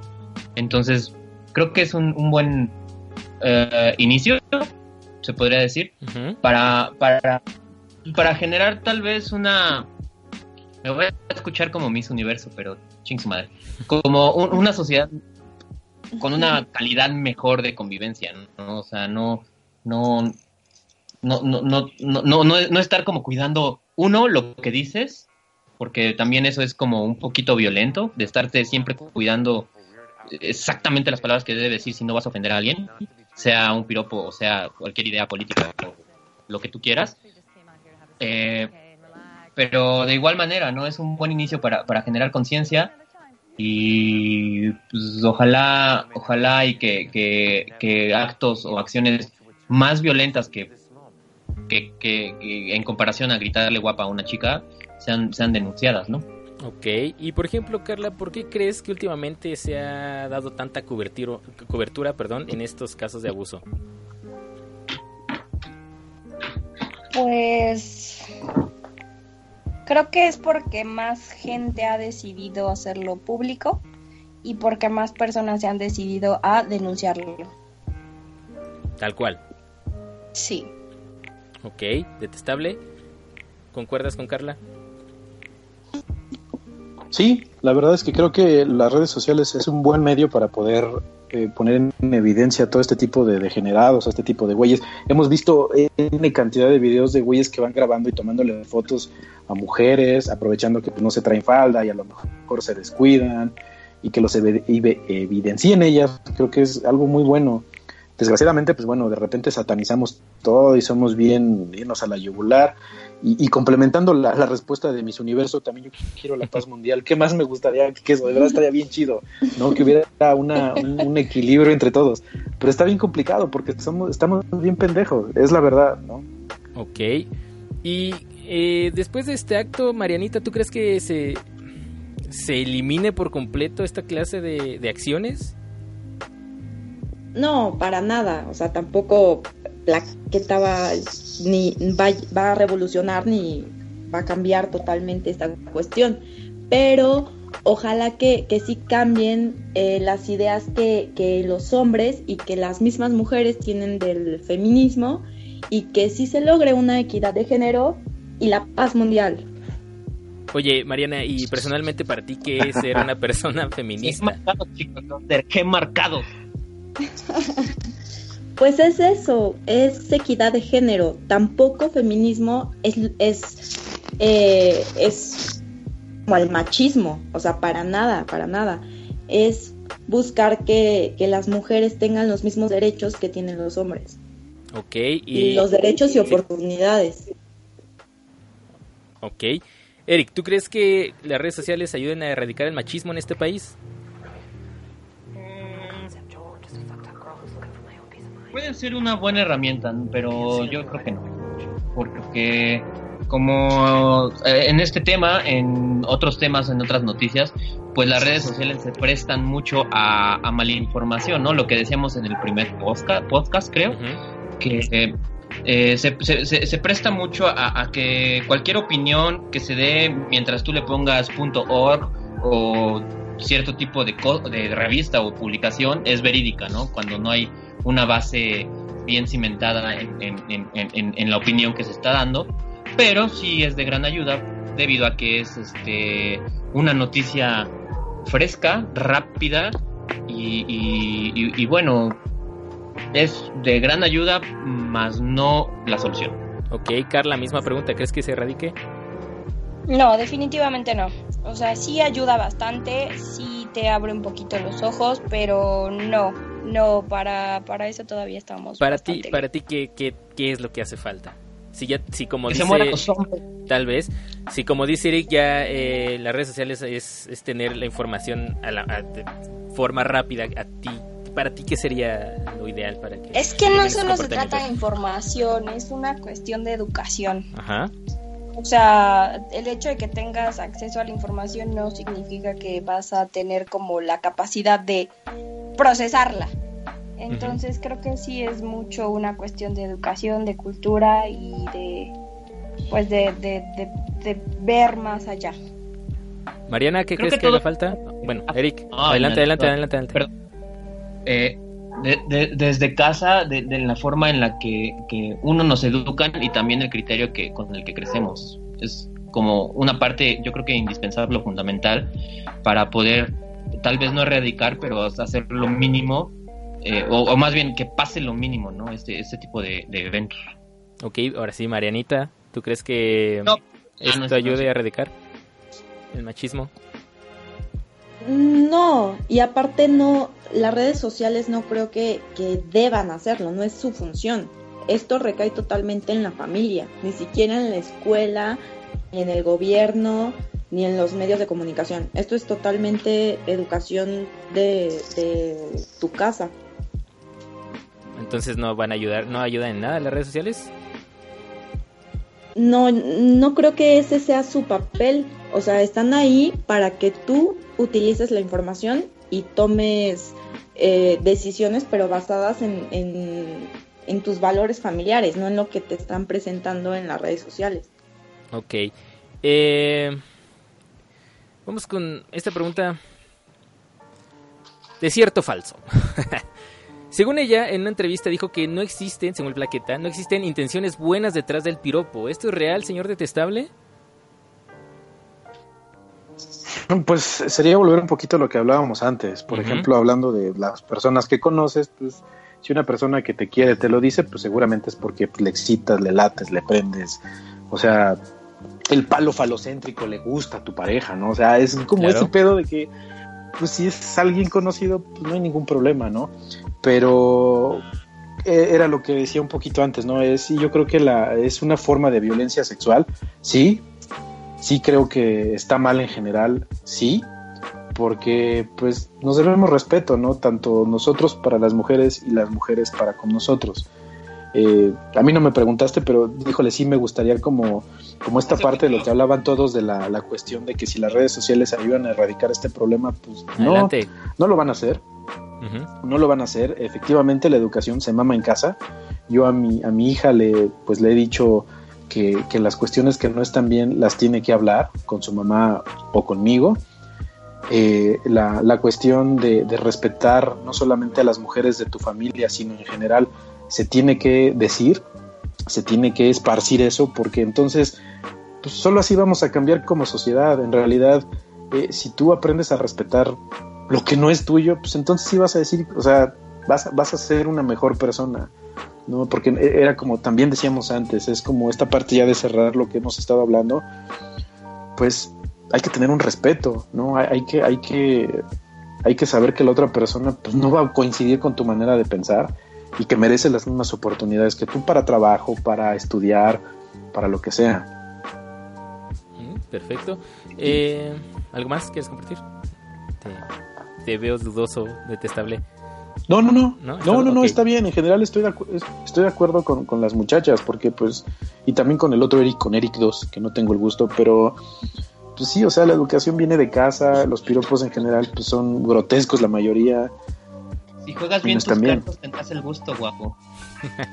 Entonces, creo que es un, un buen eh, inicio, se podría decir, para, para, para generar tal vez una... Me voy a escuchar como Miss Universo, pero ching su madre. Como un- una sociedad con una calidad mejor de convivencia, ¿no? O sea, no, no, no, no, no, no, no, no, estar como cuidando, uno, lo que dices, porque también eso es como un poquito violento, de estarte siempre cuidando exactamente las palabras que debes decir si no vas a ofender a alguien, sea un piropo o sea cualquier idea política o lo que tú quieras. Eh, pero de igual manera, ¿no? Es un buen inicio para, para generar conciencia y pues, ojalá, ojalá y que, que, actos o acciones más violentas que, que, que- en comparación a gritarle guapa a una chica sean, sean denunciadas, ¿no? Ok, y por ejemplo, Carla, ¿por qué crees que últimamente se ha dado tanta cobertiro- cobertura perdón, en estos casos de abuso? Pues creo que es porque más gente ha decidido hacerlo público y porque más personas se han decidido a denunciarlo. Tal cual. Sí. Ok, detestable. ¿Concuerdas con Carla? Sí, la verdad es que creo que las redes sociales es un buen medio para poder eh, poner en evidencia todo este tipo de degenerados, este tipo de güeyes. Hemos visto N cantidad de videos de güeyes que van grabando y tomándole fotos a mujeres, aprovechando que pues, no se traen falda y a lo mejor se descuidan y que los evi- evi- evidencien ellas. Creo que es algo muy bueno. Desgraciadamente, pues bueno, de repente satanizamos todo y somos bien irnos a la yugular. Y, complementando la, respuesta de Miss Universo, también yo quiero la paz mundial. ¿Qué más me gustaría que eso? De verdad estaría bien chido, ¿no? Que hubiera una, un, equilibrio entre todos. Pero está bien complicado porque somos, estamos bien pendejos, es la verdad, ¿no? Ok. Y eh, después de este acto, Marianita, ¿tú crees que se, se elimine por completo esta clase de acciones? No, para nada. O sea, tampoco Plaqueta va, ni va, va a revolucionar ni va a cambiar totalmente esta cuestión. Pero ojalá que, que sí cambien eh, las ideas que, que los hombres y que las mismas mujeres tienen del feminismo y que sí se logre una equidad de género y la paz mundial. Oye, Mariana, y personalmente para ti, ¿qué es ser una persona Qué feminista? marcado, chicos, Thunder, qué marcado. Pues es eso, es equidad de género. Tampoco feminismo es, es, eh, es como el machismo, o sea, para nada, para nada. Es buscar que, que las mujeres tengan los mismos derechos que tienen los hombres. Ok, Y, y... los derechos y oportunidades. Ok. Eric, ¿tú crees que las redes sociales ayuden a erradicar el machismo en este país? Pueden ser una buena herramienta, pero yo creo que no. Porque como eh, en este tema, en otros temas, en otras noticias, pues las redes sociales se prestan mucho a, a malinformación, ¿no? Lo que decíamos en el primer podcast, podcast creo, que eh, eh, se, se- se- se presta mucho a, a que cualquier opinión que se dé mientras tú le pongas .org o cierto tipo de, co- de revista o publicación es verídica, ¿no? Cuando no hay una base bien cimentada en, en- en- en- en la opinión que se está dando, pero sí es de gran ayuda debido a que es este una noticia fresca, rápida y, y- y- y bueno, es de gran ayuda, más no la solución. Ok, Carla, misma pregunta, ¿crees que se erradique? No, definitivamente no. O sea, sí ayuda bastante, sí te abre un poquito los ojos, pero no, no, para, para eso todavía estamos. Para ti, para ti ¿qué, qué, qué es lo que hace falta? Si ya, si como Que dice, se tal vez, si como dice Eric ya eh, las redes sociales es, es tener la información a la, a- de forma rápida a ti, para ti qué sería lo ideal para que Es que no solo se trata de información, es una cuestión de educación. Ajá. O sea, el hecho de que tengas acceso a la información no significa que vas a tener como la capacidad de procesarla. Entonces creo que sí es mucho una cuestión de educación, de cultura y de pues de, de, de, de ver más allá. Mariana, ¿qué Creo crees que que, le falta? Bueno, Ah, Eric, ah, adelante, adelante, adelante, adelante. perdón. Eh, de- de- desde casa, de, de la forma en la que, que uno nos educan y también el criterio que con el que crecemos. Es como una parte, yo creo que indispensable fundamental para poder, tal vez no erradicar, pero hacer lo mínimo, eh, o, o más bien que pase lo mínimo, ¿no? Este, este tipo de, de eventos. Ok, ahora sí, Marianita, ¿tú crees que No. esto Ah, no, eso no ayude a erradicar el machismo? No, y aparte no, las redes sociales no creo que, que deban hacerlo, no es su función. Esto recae totalmente en la familia, ni siquiera en la escuela, ni en el gobierno, ni en los medios de comunicación. Esto es totalmente educación de, de tu casa. Entonces no van a ayudar, no ayudan en nada las redes sociales. No, no creo que ese sea su papel. O sea, están ahí para que tú utilices la información y tomes eh, decisiones, pero basadas en, en, en tus valores familiares, no en lo que te están presentando en las redes sociales. Ok. Eh, vamos con esta pregunta. ¿De cierto o falso? según ella, en una entrevista dijo que no existen, según el plaqueta, no existen intenciones buenas detrás del piropo. ¿Esto es real, señor detestable? Pues sería volver un poquito a lo que hablábamos antes. Por ejemplo, hablando de las personas que conoces, pues si una persona que te quiere te lo dice, pues seguramente es porque pues, le excitas, le lates, le prendes. O sea, el palo falocéntrico le gusta a tu pareja, ¿no? O sea, es como Claro. ese pedo de que, pues si es alguien conocido, pues no hay ningún problema, ¿no? Pero eh, era lo que decía un poquito antes, ¿no? Es, y yo creo que la, es una forma de violencia sexual, sí, sí creo que está mal en general, sí, porque pues nos debemos respeto, ¿no? Tanto nosotros para las mujeres y las mujeres para con nosotros. Eh, a mí no me preguntaste, pero híjole, sí me gustaría como, como esta parte de lo que hablaban todos de la, la cuestión de que si las redes sociales ayudan a erradicar este problema, pues no, Adelante. no lo van a hacer no lo van a hacer. Efectivamente, la educación se mama en casa. Yo a mi, a mi hija le, pues, le he dicho que, que las cuestiones que no están bien las tiene que hablar con su mamá o conmigo. Eh, la, la cuestión de, de respetar no solamente a las mujeres de tu familia, sino en general, se tiene que decir, se tiene que esparcir eso, porque entonces pues, solo así vamos a cambiar como sociedad. En realidad, eh, si tú aprendes a respetar lo que no es tuyo, pues entonces sí vas a decir, o sea, vas, vas a ser una mejor persona, ¿no? Porque era como también decíamos antes, es como esta parte ya de cerrar lo que hemos estado hablando, pues hay que tener un respeto, ¿no? Hay, hay que, hay que, hay que saber que la otra persona pues no va a coincidir con tu manera de pensar y que merece las mismas oportunidades que tú para trabajo, para estudiar, para lo que sea. Mm, Perfecto. Eh, ¿Algo más quieres compartir? Te, te veo dudoso, detestable. No, no, no, ¿No? no, ¿Está- no, está bien. En general estoy de, estoy de acuerdo con, con las muchachas, porque pues, y también con el otro Eric, con Eric 2, que no tengo el gusto, pero pues sí, o sea, la educación viene de casa, los piropos en general pues son grotescos la mayoría. Si juegas bien no tus cartas, tendrás el gusto, guapo.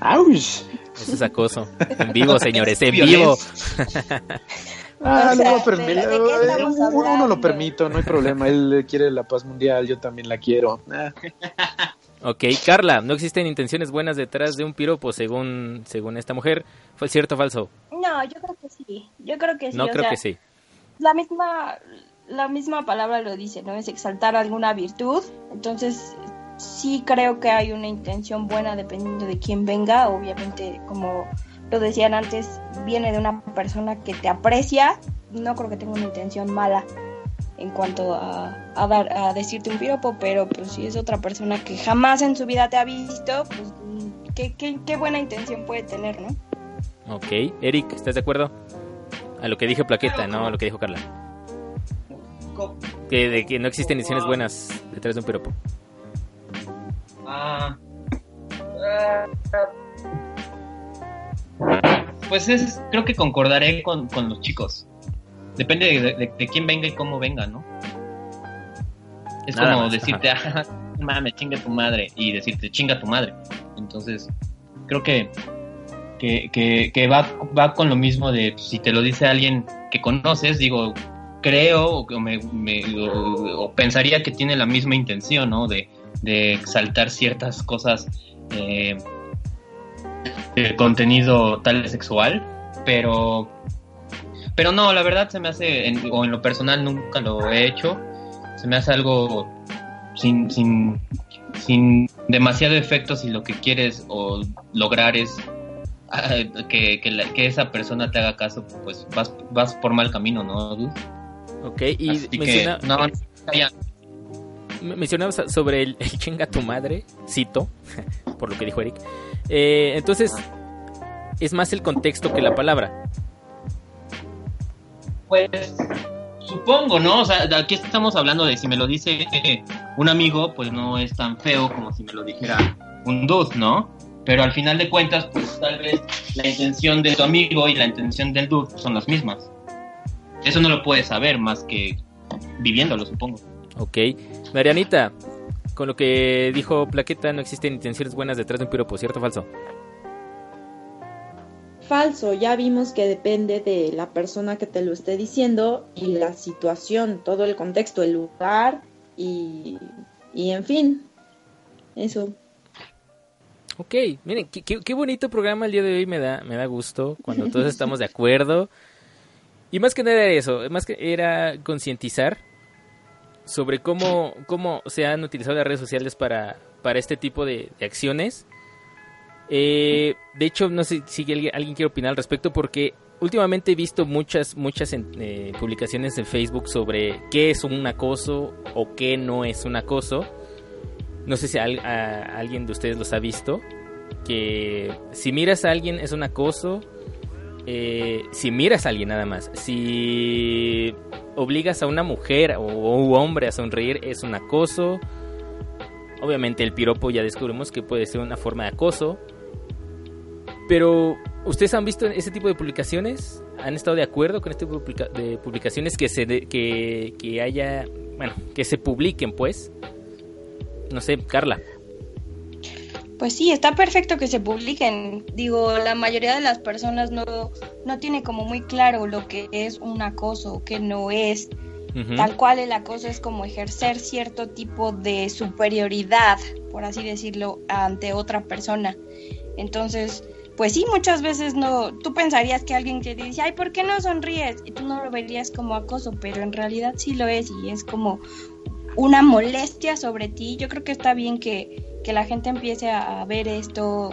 ¡Auch! Eso es acoso. En vivo, señores, en vivo. Ah, O lo sea, voy a permi- ¿de- de qué estamos uno, uno lo permito, no hay problema. Él quiere la paz mundial, yo también la quiero. Ah, Ok, Carla, no existen intenciones buenas detrás de un piropo según, según esta mujer. ¿Fue cierto o falso? No, yo creo que sí. Yo creo que sí. no o creo sea, que sí. La misma, la misma palabra lo dice, ¿no? Es exaltar alguna virtud. Entonces, sí creo que hay una intención buena dependiendo de quién venga. Obviamente, como lo decían antes, viene de una persona que te aprecia. No creo que tenga una intención mala en cuanto a, a dar a decirte un piropo, pero pues si es otra persona que jamás en su vida te ha visto, pues qué, qué, qué buena intención puede tener, ¿no? Ok, Eric, ¿estás de acuerdo? A lo que dijo Plaqueta, no a lo que dijo Carla. Que, de que no existen intenciones buenas detrás de un piropo. Ah. Pues es, creo que concordaré con, con los chicos. Depende de, de- de quién venga y cómo venga, ¿no? Es Nada como más, decirte, "Ah, mames, chinga tu madre, y decirte chinga tu madre. Entonces, creo que, que, que, que va, va con lo mismo de pues, si te lo dice alguien que conoces, digo, creo o, me, me- o- o pensaría que tiene la misma intención, ¿no? De, de exaltar ciertas cosas eh, de contenido tal sexual, pero pero no, la verdad se me hace, en- o en lo personal nunca lo he hecho, se me hace algo sin, sin, sin demasiado efecto si lo que quieres o lograr es que, que, la- que esa persona te haga caso, pues vas, vas por mal camino, ¿no? Ok, y que, no, ya. Me- mencionabas sobre el, el chinga tu madre, cito, por lo que dijo Eric. Eh, entonces, es más el contexto que la palabra. Pues supongo, ¿no? O sea, aquí estamos hablando de si me lo dice eh, un amigo, pues no es tan feo como si me lo dijera un dude, ¿no? Pero al final de cuentas, pues tal vez la intención de tu amigo y la intención del dude son las mismas. Eso no lo puedes saber más que viviéndolo, supongo. Ok. Marianita, con lo que dijo Plaqueta, no existen intenciones buenas detrás de un piropo, ¿cierto o falso? Falso, ya vimos que depende de la persona que te lo esté diciendo y la situación, todo el contexto, el lugar y, y en fin, eso. Ok, miren, qué, qué- qué bonito programa el día de hoy, me da, me da gusto cuando todos estamos de acuerdo. Y más que nada era eso, más que era concientizar sobre cómo, cómo se han utilizado las redes sociales para, para este tipo de, acciones. Eh, de hecho, no sé si alguien, quiere opinar al respecto porque últimamente he visto muchas, muchas eh, publicaciones en Facebook sobre qué es un acoso o qué no es un acoso. No sé si alguien de ustedes los ha visto. Que si miras a alguien es un acoso. Eh, si miras a alguien nada más. Si obligas a una mujer o un hombre a sonreír es un acoso. Obviamente el piropo ya descubrimos que puede ser una forma de acoso. Pero, ¿ustedes han visto ese tipo de publicaciones? ¿Han estado de acuerdo con este tipo de publica- de publicaciones que se de- que, que haya, bueno, que se publiquen, pues? No sé, Carla. Pues sí, está perfecto que se publiquen. Digo, la mayoría de las personas no, no tiene como muy claro lo que es un acoso, que no es. Tal cual el acoso es como ejercer cierto tipo de superioridad, por así decirlo, ante otra persona. Entonces, pues sí, muchas veces no, tú pensarías que alguien te dice, ay, ¿por qué no sonríes? Y tú no lo verías como acoso, pero en realidad sí lo es y es como una molestia sobre ti. Yo creo que está bien que, que la gente empiece a, ver esto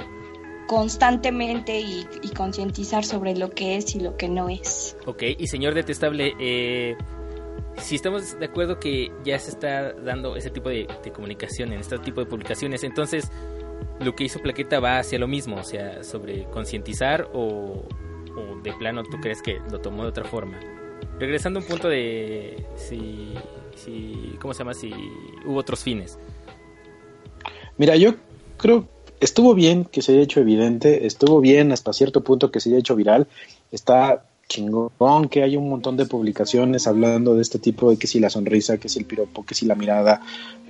constantemente y, y concientizar sobre lo que es y lo que no es. Ok, y señor detestable, eh, si estamos de acuerdo que ya se está dando ese tipo de, de comunicación en este tipo de publicaciones, entonces lo que hizo Plaqueta va hacia lo mismo, o sea, sobre concientizar o, o de plano tú crees que lo tomó de otra forma. Regresando a un punto de si, si, ¿cómo se llama? Si hubo otros fines. Mira, yo creo estuvo bien que se haya hecho evidente, estuvo bien hasta cierto punto que se haya hecho viral, está chingón que hay un montón de publicaciones hablando de este tipo de que si la sonrisa, que si el piropo, que si la mirada,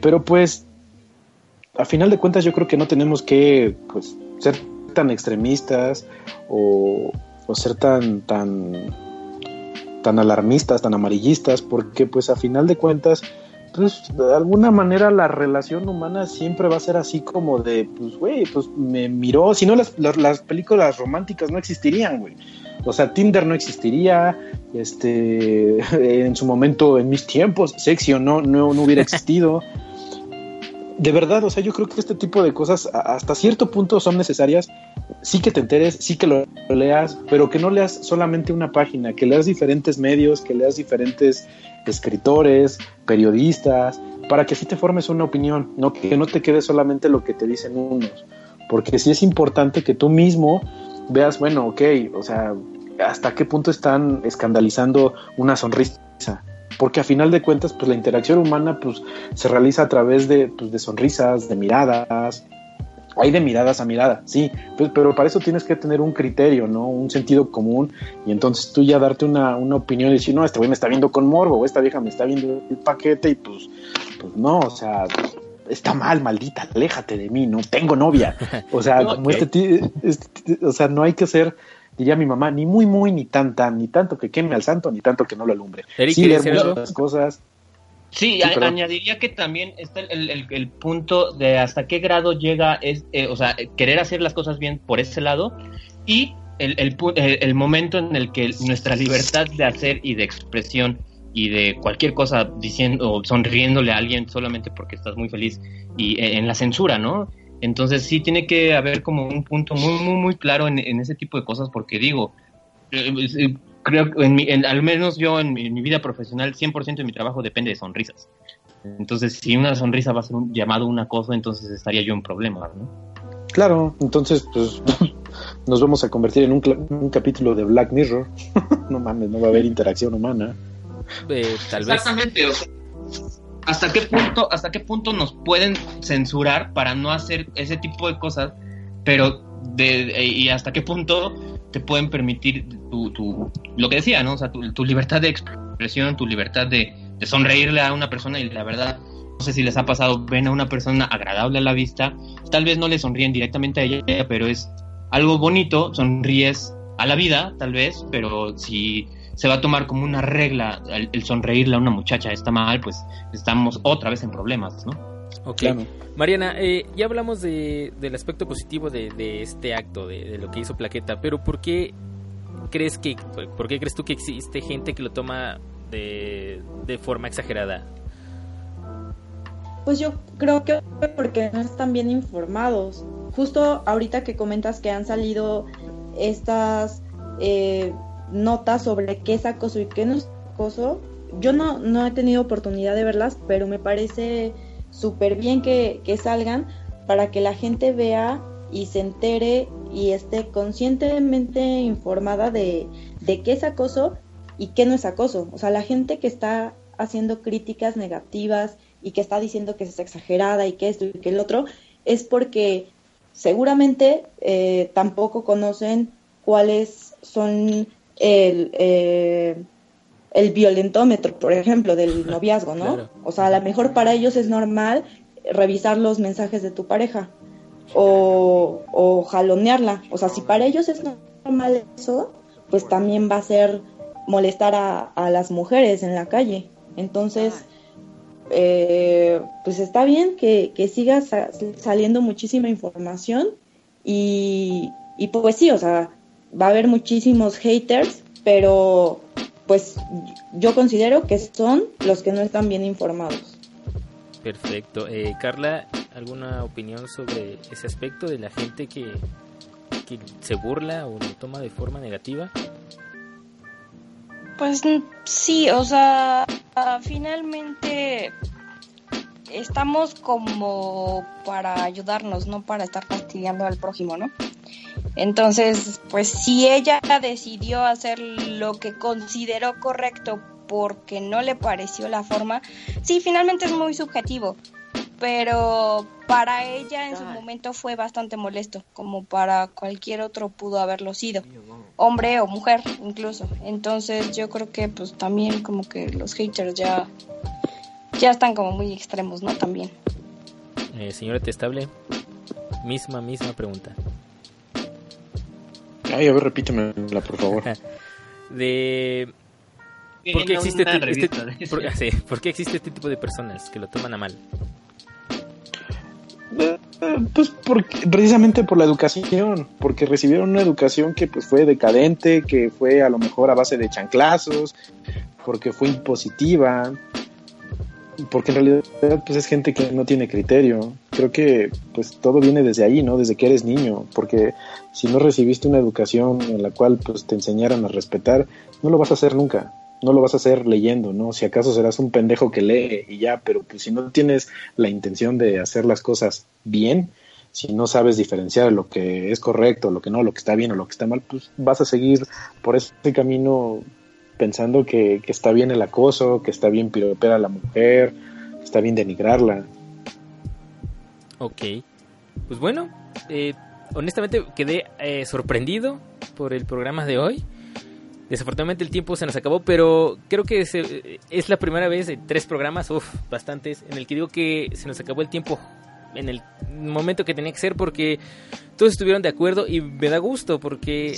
pero pues a final de cuentas yo creo que no tenemos que pues, ser tan extremistas o, o ser tan tan tan alarmistas, tan amarillistas, porque pues a final de cuentas pues de alguna manera la relación humana siempre va a ser así como de, pues, güey, pues me miró, si no las, las, las películas románticas no existirían, güey. O sea, Tinder no existiría, este, en su momento, en mis tiempos, sexy o no, no, no hubiera existido. De verdad, o sea, yo creo que este tipo de cosas hasta cierto punto son necesarias. Sí que te enteres, sí que lo leas, pero que no leas solamente una página, que leas diferentes medios, que leas diferentes escritores, periodistas, para que así te formes una opinión, no que no te quede solamente lo que te dicen unos, porque sí es importante que tú mismo veas, bueno, ok, o sea, hasta qué punto están escandalizando una sonrisa, porque a final de cuentas, pues la interacción humana, pues se realiza a través de, pues, de sonrisas, de miradas, hay de miradas a mirada, sí, pues, pero para eso tienes que tener un criterio, ¿no? Un sentido común y entonces tú ya darte una, una opinión y decir, no, este güey me está viendo con morbo, o esta vieja me está viendo el paquete y pues, pues no, o sea, está mal, maldita, aléjate de mí, no tengo novia. O sea, No, como este, este o sea, no hay que ser, diría mi mamá, ni muy, muy, ni tan, tan, ni tanto que queme al santo, ni tanto que no lo alumbre. Eric, sí, ¿quieres leer muchas cosas. Sí, Sí, a- perdón. añadiría que también está el, el- el punto de hasta qué grado llega, es, eh, o sea, querer hacer las cosas bien por ese lado y el, el, pu- el- el momento en el que nuestra libertad de hacer y de expresión y de cualquier cosa diciendo o sonriéndole a alguien solamente porque estás muy feliz y eh, en la censura, ¿no? Entonces sí tiene que haber como un punto muy, muy, muy claro en, en ese tipo de cosas porque digo, eh, eh, creo que en mi- en- al menos yo en mi, en mi vida profesional 100% de mi trabajo depende de sonrisas. Entonces, si una sonrisa va a ser un llamado un acoso, entonces estaría yo en problemas, ¿no? Claro, entonces, pues, nos vamos a convertir en un, cla- un capítulo de Black Mirror. no mames, no va a haber interacción humana. Eh, tal vez. Exactamente, o sea, ¿hasta qué punto, hasta qué punto nos pueden censurar para no hacer ese tipo de cosas, pero de, y hasta qué punto te pueden permitir tu, tu- lo que decía, ¿no? O sea, tu, tu libertad de expresión, tu libertad de, de sonreírle a una persona y la verdad, no sé si les ha pasado, ven a una persona agradable a la vista, tal vez no le sonríen directamente a ella, pero es algo bonito, sonríes a la vida, tal vez, pero si se va a tomar como una regla el, el sonreírle a una muchacha está mal, pues estamos otra vez en problemas, ¿no? Ok. Claro. Mariana, eh, ya hablamos de, del aspecto positivo de, de este acto, de, de lo que hizo Plaqueta, pero ¿por qué crees que, por qué crees tú que existe gente que lo toma de, de forma exagerada? Pues yo creo que porque no están bien informados. Justo ahorita que comentas que han salido estas eh, notas sobre qué es acoso y qué no es acoso, yo no, no he tenido oportunidad de verlas, pero me parece súper bien que, que salgan para que la gente vea y se entere y esté conscientemente informada de, de qué es acoso y qué no es acoso. O sea, la gente que está haciendo críticas negativas y que está diciendo que es exagerada y que esto y que el otro, es porque seguramente eh, tampoco conocen cuáles son el, eh, el violentómetro, por ejemplo, del noviazgo, ¿no? Claro. O sea, a lo mejor para ellos es normal revisar los mensajes de tu pareja o, o jalonearla. O sea, si para ellos es normal eso, pues también va a ser molestar a, a las mujeres en la calle. Entonces, eh, pues está bien que, que siga sa- saliendo muchísima información y, y pues sí, o sea, va a haber muchísimos haters, pero pues yo considero que son los que no están bien informados. Perfecto. Eh, Carla, ¿alguna opinión sobre ese aspecto de la gente que, que se burla o lo toma de forma negativa? Pues mm, sí, o sea, finalmente estamos como para ayudarnos, no para estar fastidiando al prójimo, ¿no? Entonces, pues si ella decidió hacer lo que consideró correcto porque no le pareció la forma, sí, finalmente es muy subjetivo, pero para ella en su momento fue bastante molesto, como para cualquier otro pudo haberlo sido, hombre o mujer incluso. Entonces yo creo que pues también como que los haters ya ya están como muy extremos, ¿no? También. Eh, señora Testable, misma, misma pregunta. Ay, a ver, repítemela, por favor. De... ¿Por qué Tiene existe una este, este- por- sí, ¿por qué existe este tipo de personas que lo toman a mal? Eh, Pues porque, precisamente por la educación, porque recibieron una educación que pues fue decadente, que fue a lo mejor a base de chanclazos, porque fue impositiva, porque en realidad pues es gente que no tiene criterio. Creo que pues todo viene desde ahí, ¿no? Desde que eres niño, porque si no recibiste una educación en la cual pues te enseñaran a respetar, no lo vas a hacer nunca. No lo vas a hacer leyendo, ¿no? Si acaso serás un pendejo que lee y ya, pero pues si no tienes la intención de hacer las cosas bien, si no sabes diferenciar lo que es correcto, lo que no, lo que está bien o lo que está mal, pues vas a seguir por ese camino pensando que, que está bien el acoso, que está bien piropear a la mujer, está bien denigrarla. Ok. Pues bueno, eh, honestamente quedé eh, sorprendido por el programa de hoy. Desafortunadamente el tiempo se nos acabó, pero creo que se- es la primera vez en tres programas, uff, bastantes, en el que digo que se nos acabó el tiempo en el momento que tenía que ser porque todos estuvieron de acuerdo y me da gusto porque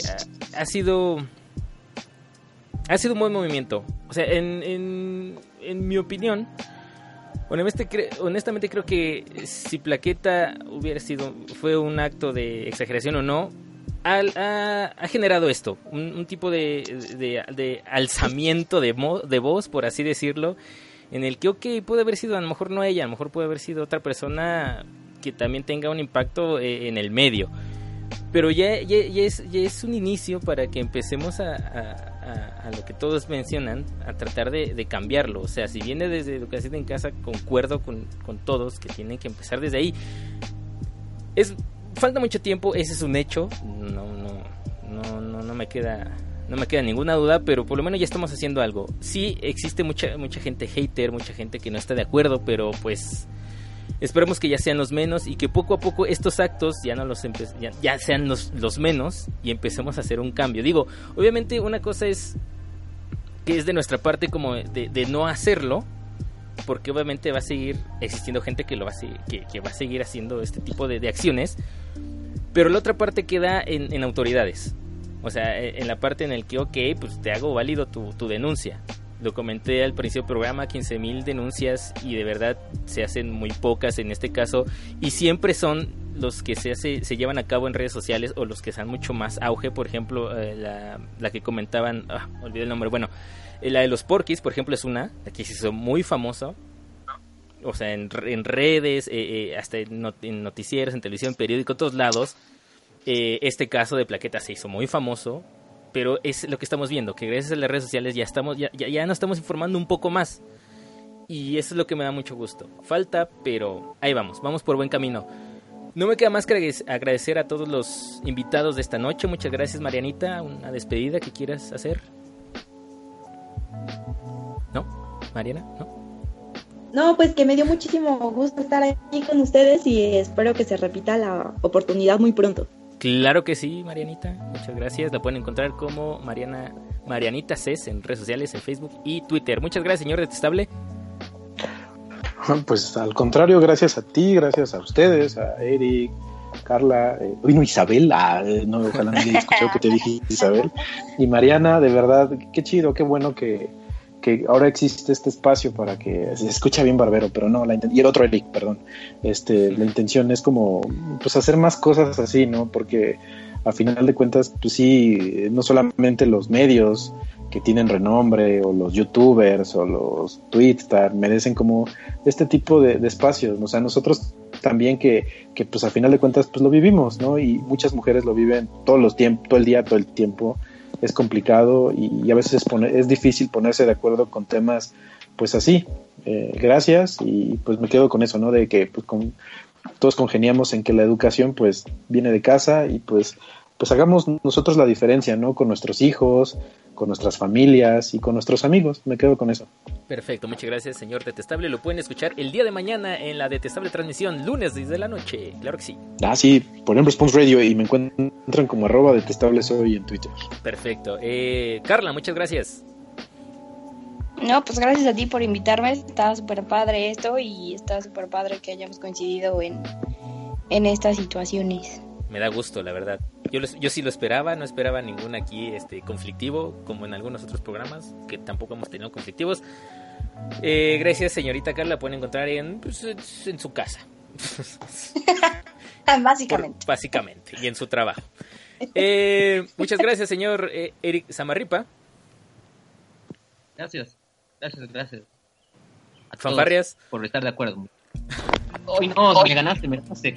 ha sido ha sido un buen movimiento. O sea, en, en, mi opinión, honestamente, cre- honestamente creo que si Plaqueta hubiera sido, fue un acto de exageración o no, ha, generado esto, un, tipo de, de, alzamiento de, mo- de voz, por así decirlo, en el que, ok, puede haber sido a lo mejor no ella, a lo mejor puede haber sido otra persona que también tenga un impacto eh, en el medio. Pero ya, ya, es, ya un inicio para que empecemos a- a- lo que todos mencionan, a tratar de, de cambiarlo. O sea, si viene desde educación en casa, concuerdo con, con todos que tienen que empezar desde ahí. Es, falta mucho tiempo, ese es un hecho. No, no, no, no, no me queda. No me queda ninguna duda, pero por lo menos ya estamos haciendo algo. Sí, existe mucha, mucha gente hater, mucha gente que no está de acuerdo, pero pues Esperemos que ya sean los menos y que poco a poco estos actos ya no los ya, sean los, los menos y empecemos a hacer un cambio. Digo, obviamente una cosa es que es de nuestra parte como de, no hacerlo, porque obviamente va a seguir existiendo gente que lo va a seguir, que, va a seguir haciendo este tipo de, de acciones, pero la otra parte queda en, en autoridades. O sea, e- en la parte en el que, ok, pues te hago válido tu, tu denuncia. Lo comenté al principio del programa, 15.000 denuncias y de verdad se hacen muy pocas en este caso. Y siempre son los que se, hace, se llevan a cabo en redes sociales o los que dan mucho más auge, por ejemplo, eh, la, la que comentaban, ah, olvidé el nombre, bueno, eh, la de los porquis, por ejemplo, es una, la que se hizo muy famoso, o sea, en, en redes, eh, eh, hasta en, not- en noticieros, en televisión, periódico, todos lados. Este caso de Plaqueta se hizo muy famoso, pero es lo que estamos viendo, que gracias a las redes sociales ya estamos, ya, ya, ya nos estamos informando un poco más. Y eso es lo que me da mucho gusto. Falta, pero ahí vamos, vamos por buen camino. No me queda más que agrade- agradecer a todos los invitados de esta noche. Muchas gracias, Marianita. Una despedida que quieras hacer. ¿No? Mariana, ¿no? No, pues que me dio muchísimo gusto estar aquí con ustedes y espero que se repita la oportunidad muy pronto. Claro que sí, Marianita. Muchas gracias. La pueden encontrar como Mariana Marianita Cés en redes sociales, en Facebook y Twitter. Muchas gracias, señor Detestable. Pues al contrario, gracias a ti, gracias a ustedes, a Eric, Carla, eh, uy, no, Isabel, ah, eh, no, ojalá haya escuchado que te dije Isabel, y Mariana, de verdad, qué chido, qué bueno que, que ahora existe este espacio para que se escucha bien barbero, pero no, la y el otro Eric, perdón, este, la intención es como, pues hacer más cosas así, ¿no? Porque a final de cuentas, pues sí, no solamente los medios que tienen renombre o los youtubers o los twitstar merecen como este tipo de, de espacios, o sea, nosotros también que, que pues a final de cuentas pues lo vivimos, ¿no? Y muchas mujeres lo viven todos los tiempos, todo el día, todo el tiempo, es complicado y, y a veces es, es difícil ponerse de acuerdo con temas pues así. Eh, gracias y pues me quedo con eso, ¿no? De que pues con, todos congeniamos en que la educación pues viene de casa y pues pues hagamos nosotros la diferencia, ¿no? Con nuestros hijos, con nuestras familias y con nuestros amigos. Me quedo con eso. Perfecto, muchas gracias, señor Detestable. Lo pueden escuchar el día de mañana en la Detestable transmisión, lunes desde la noche. Claro que sí. Ah, sí, ponen Response Radio y me encuentran como arroba detestable soy en Twitter. Perfecto. Eh, Carla, muchas gracias. No, pues gracias a ti por invitarme. Está súper padre esto y está súper padre que hayamos coincidido en, en estas situaciones. Me da gusto, la verdad. Yo, los- yo sí lo esperaba, no esperaba ningún aquí este, conflictivo, como en algunos otros programas, que tampoco hemos tenido conflictivos. Eh, gracias, señorita Carla. Pueden encontrar en, pues, en su casa. Básicamente. Por- básicamente, y en su trabajo. Eh, muchas gracias, señor eh, Eric Samarripa. Gracias, gracias, gracias. A Fanfarrias. Por estar de acuerdo. Hoy no, me ganaste, me ganaste.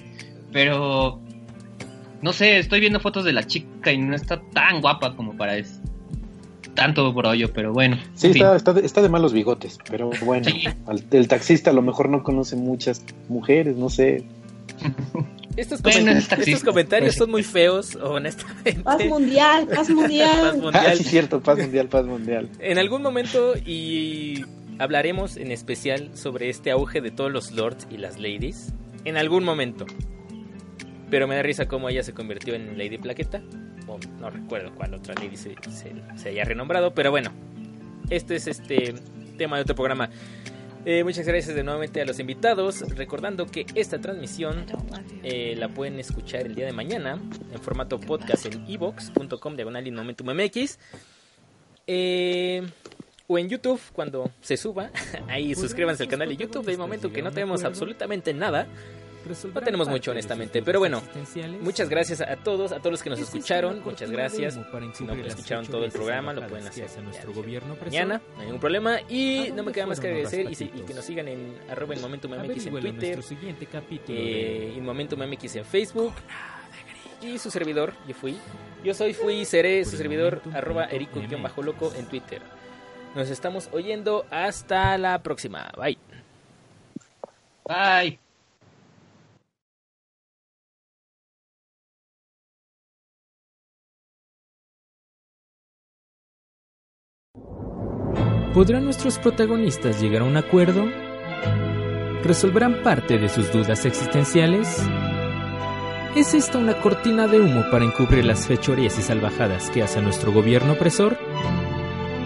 Pero no sé, estoy viendo fotos de la chica y no está tan guapa como para eso. Tanto por hoyo, pero bueno. Sí, está, está, de- está de malos bigotes, pero bueno, al- el taxista a lo mejor no conoce muchas mujeres, no sé. Estos, Bueno, coment- es taxista, estos comentarios pues. son muy feos, honestamente. Paz mundial, paz mundial. Paz Ah, mundial. sí, cierto, paz mundial, paz mundial. En algún momento y hablaremos en especial sobre este auge de todos los lords y las ladies. En algún momento. Pero me da risa cómo ella se convirtió en Lady Plaqueta. o no recuerdo cuál otra ley se, se, se haya renombrado, pero bueno, este es este tema de otro programa. Eh, muchas gracias de nuevamente a los invitados. Recordando que esta transmisión eh, la pueden escuchar el día de mañana en formato podcast en evox.com diagonal y momentum MX. Eh, o en YouTube cuando se suba. Ahí suscríbanse al canal de YouTube. De momento que no tenemos absolutamente nada. No tenemos mucho, honestamente. Pero bueno, muchas gracias a todos, a todos los que nos escucharon. Muchas gracias. Si no escucharon todo el programa, lo pueden hacer a nuestro gobierno mañana. No hay ningún problema. Y no me queda más que agradecer y, que nos sigan en arroba en Momentum MX en Twitter. eh, en Momentum MX en Facebook. Y su servidor, yo fui. Yo soy, fui y seré su servidor, arroba erico-loco en Twitter. Nos estamos oyendo. Hasta la próxima. Bye. Bye. ¿Podrán nuestros protagonistas llegar a un acuerdo? ¿Resolverán parte de sus dudas existenciales? ¿Es esta una cortina de humo para encubrir las fechorías y salvajadas que hace nuestro gobierno opresor?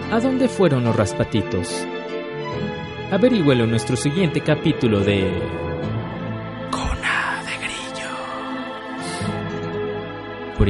¿A dónde fueron los raspatitos? Averígüelo en nuestro siguiente capítulo de... Cona de Grillos. Por.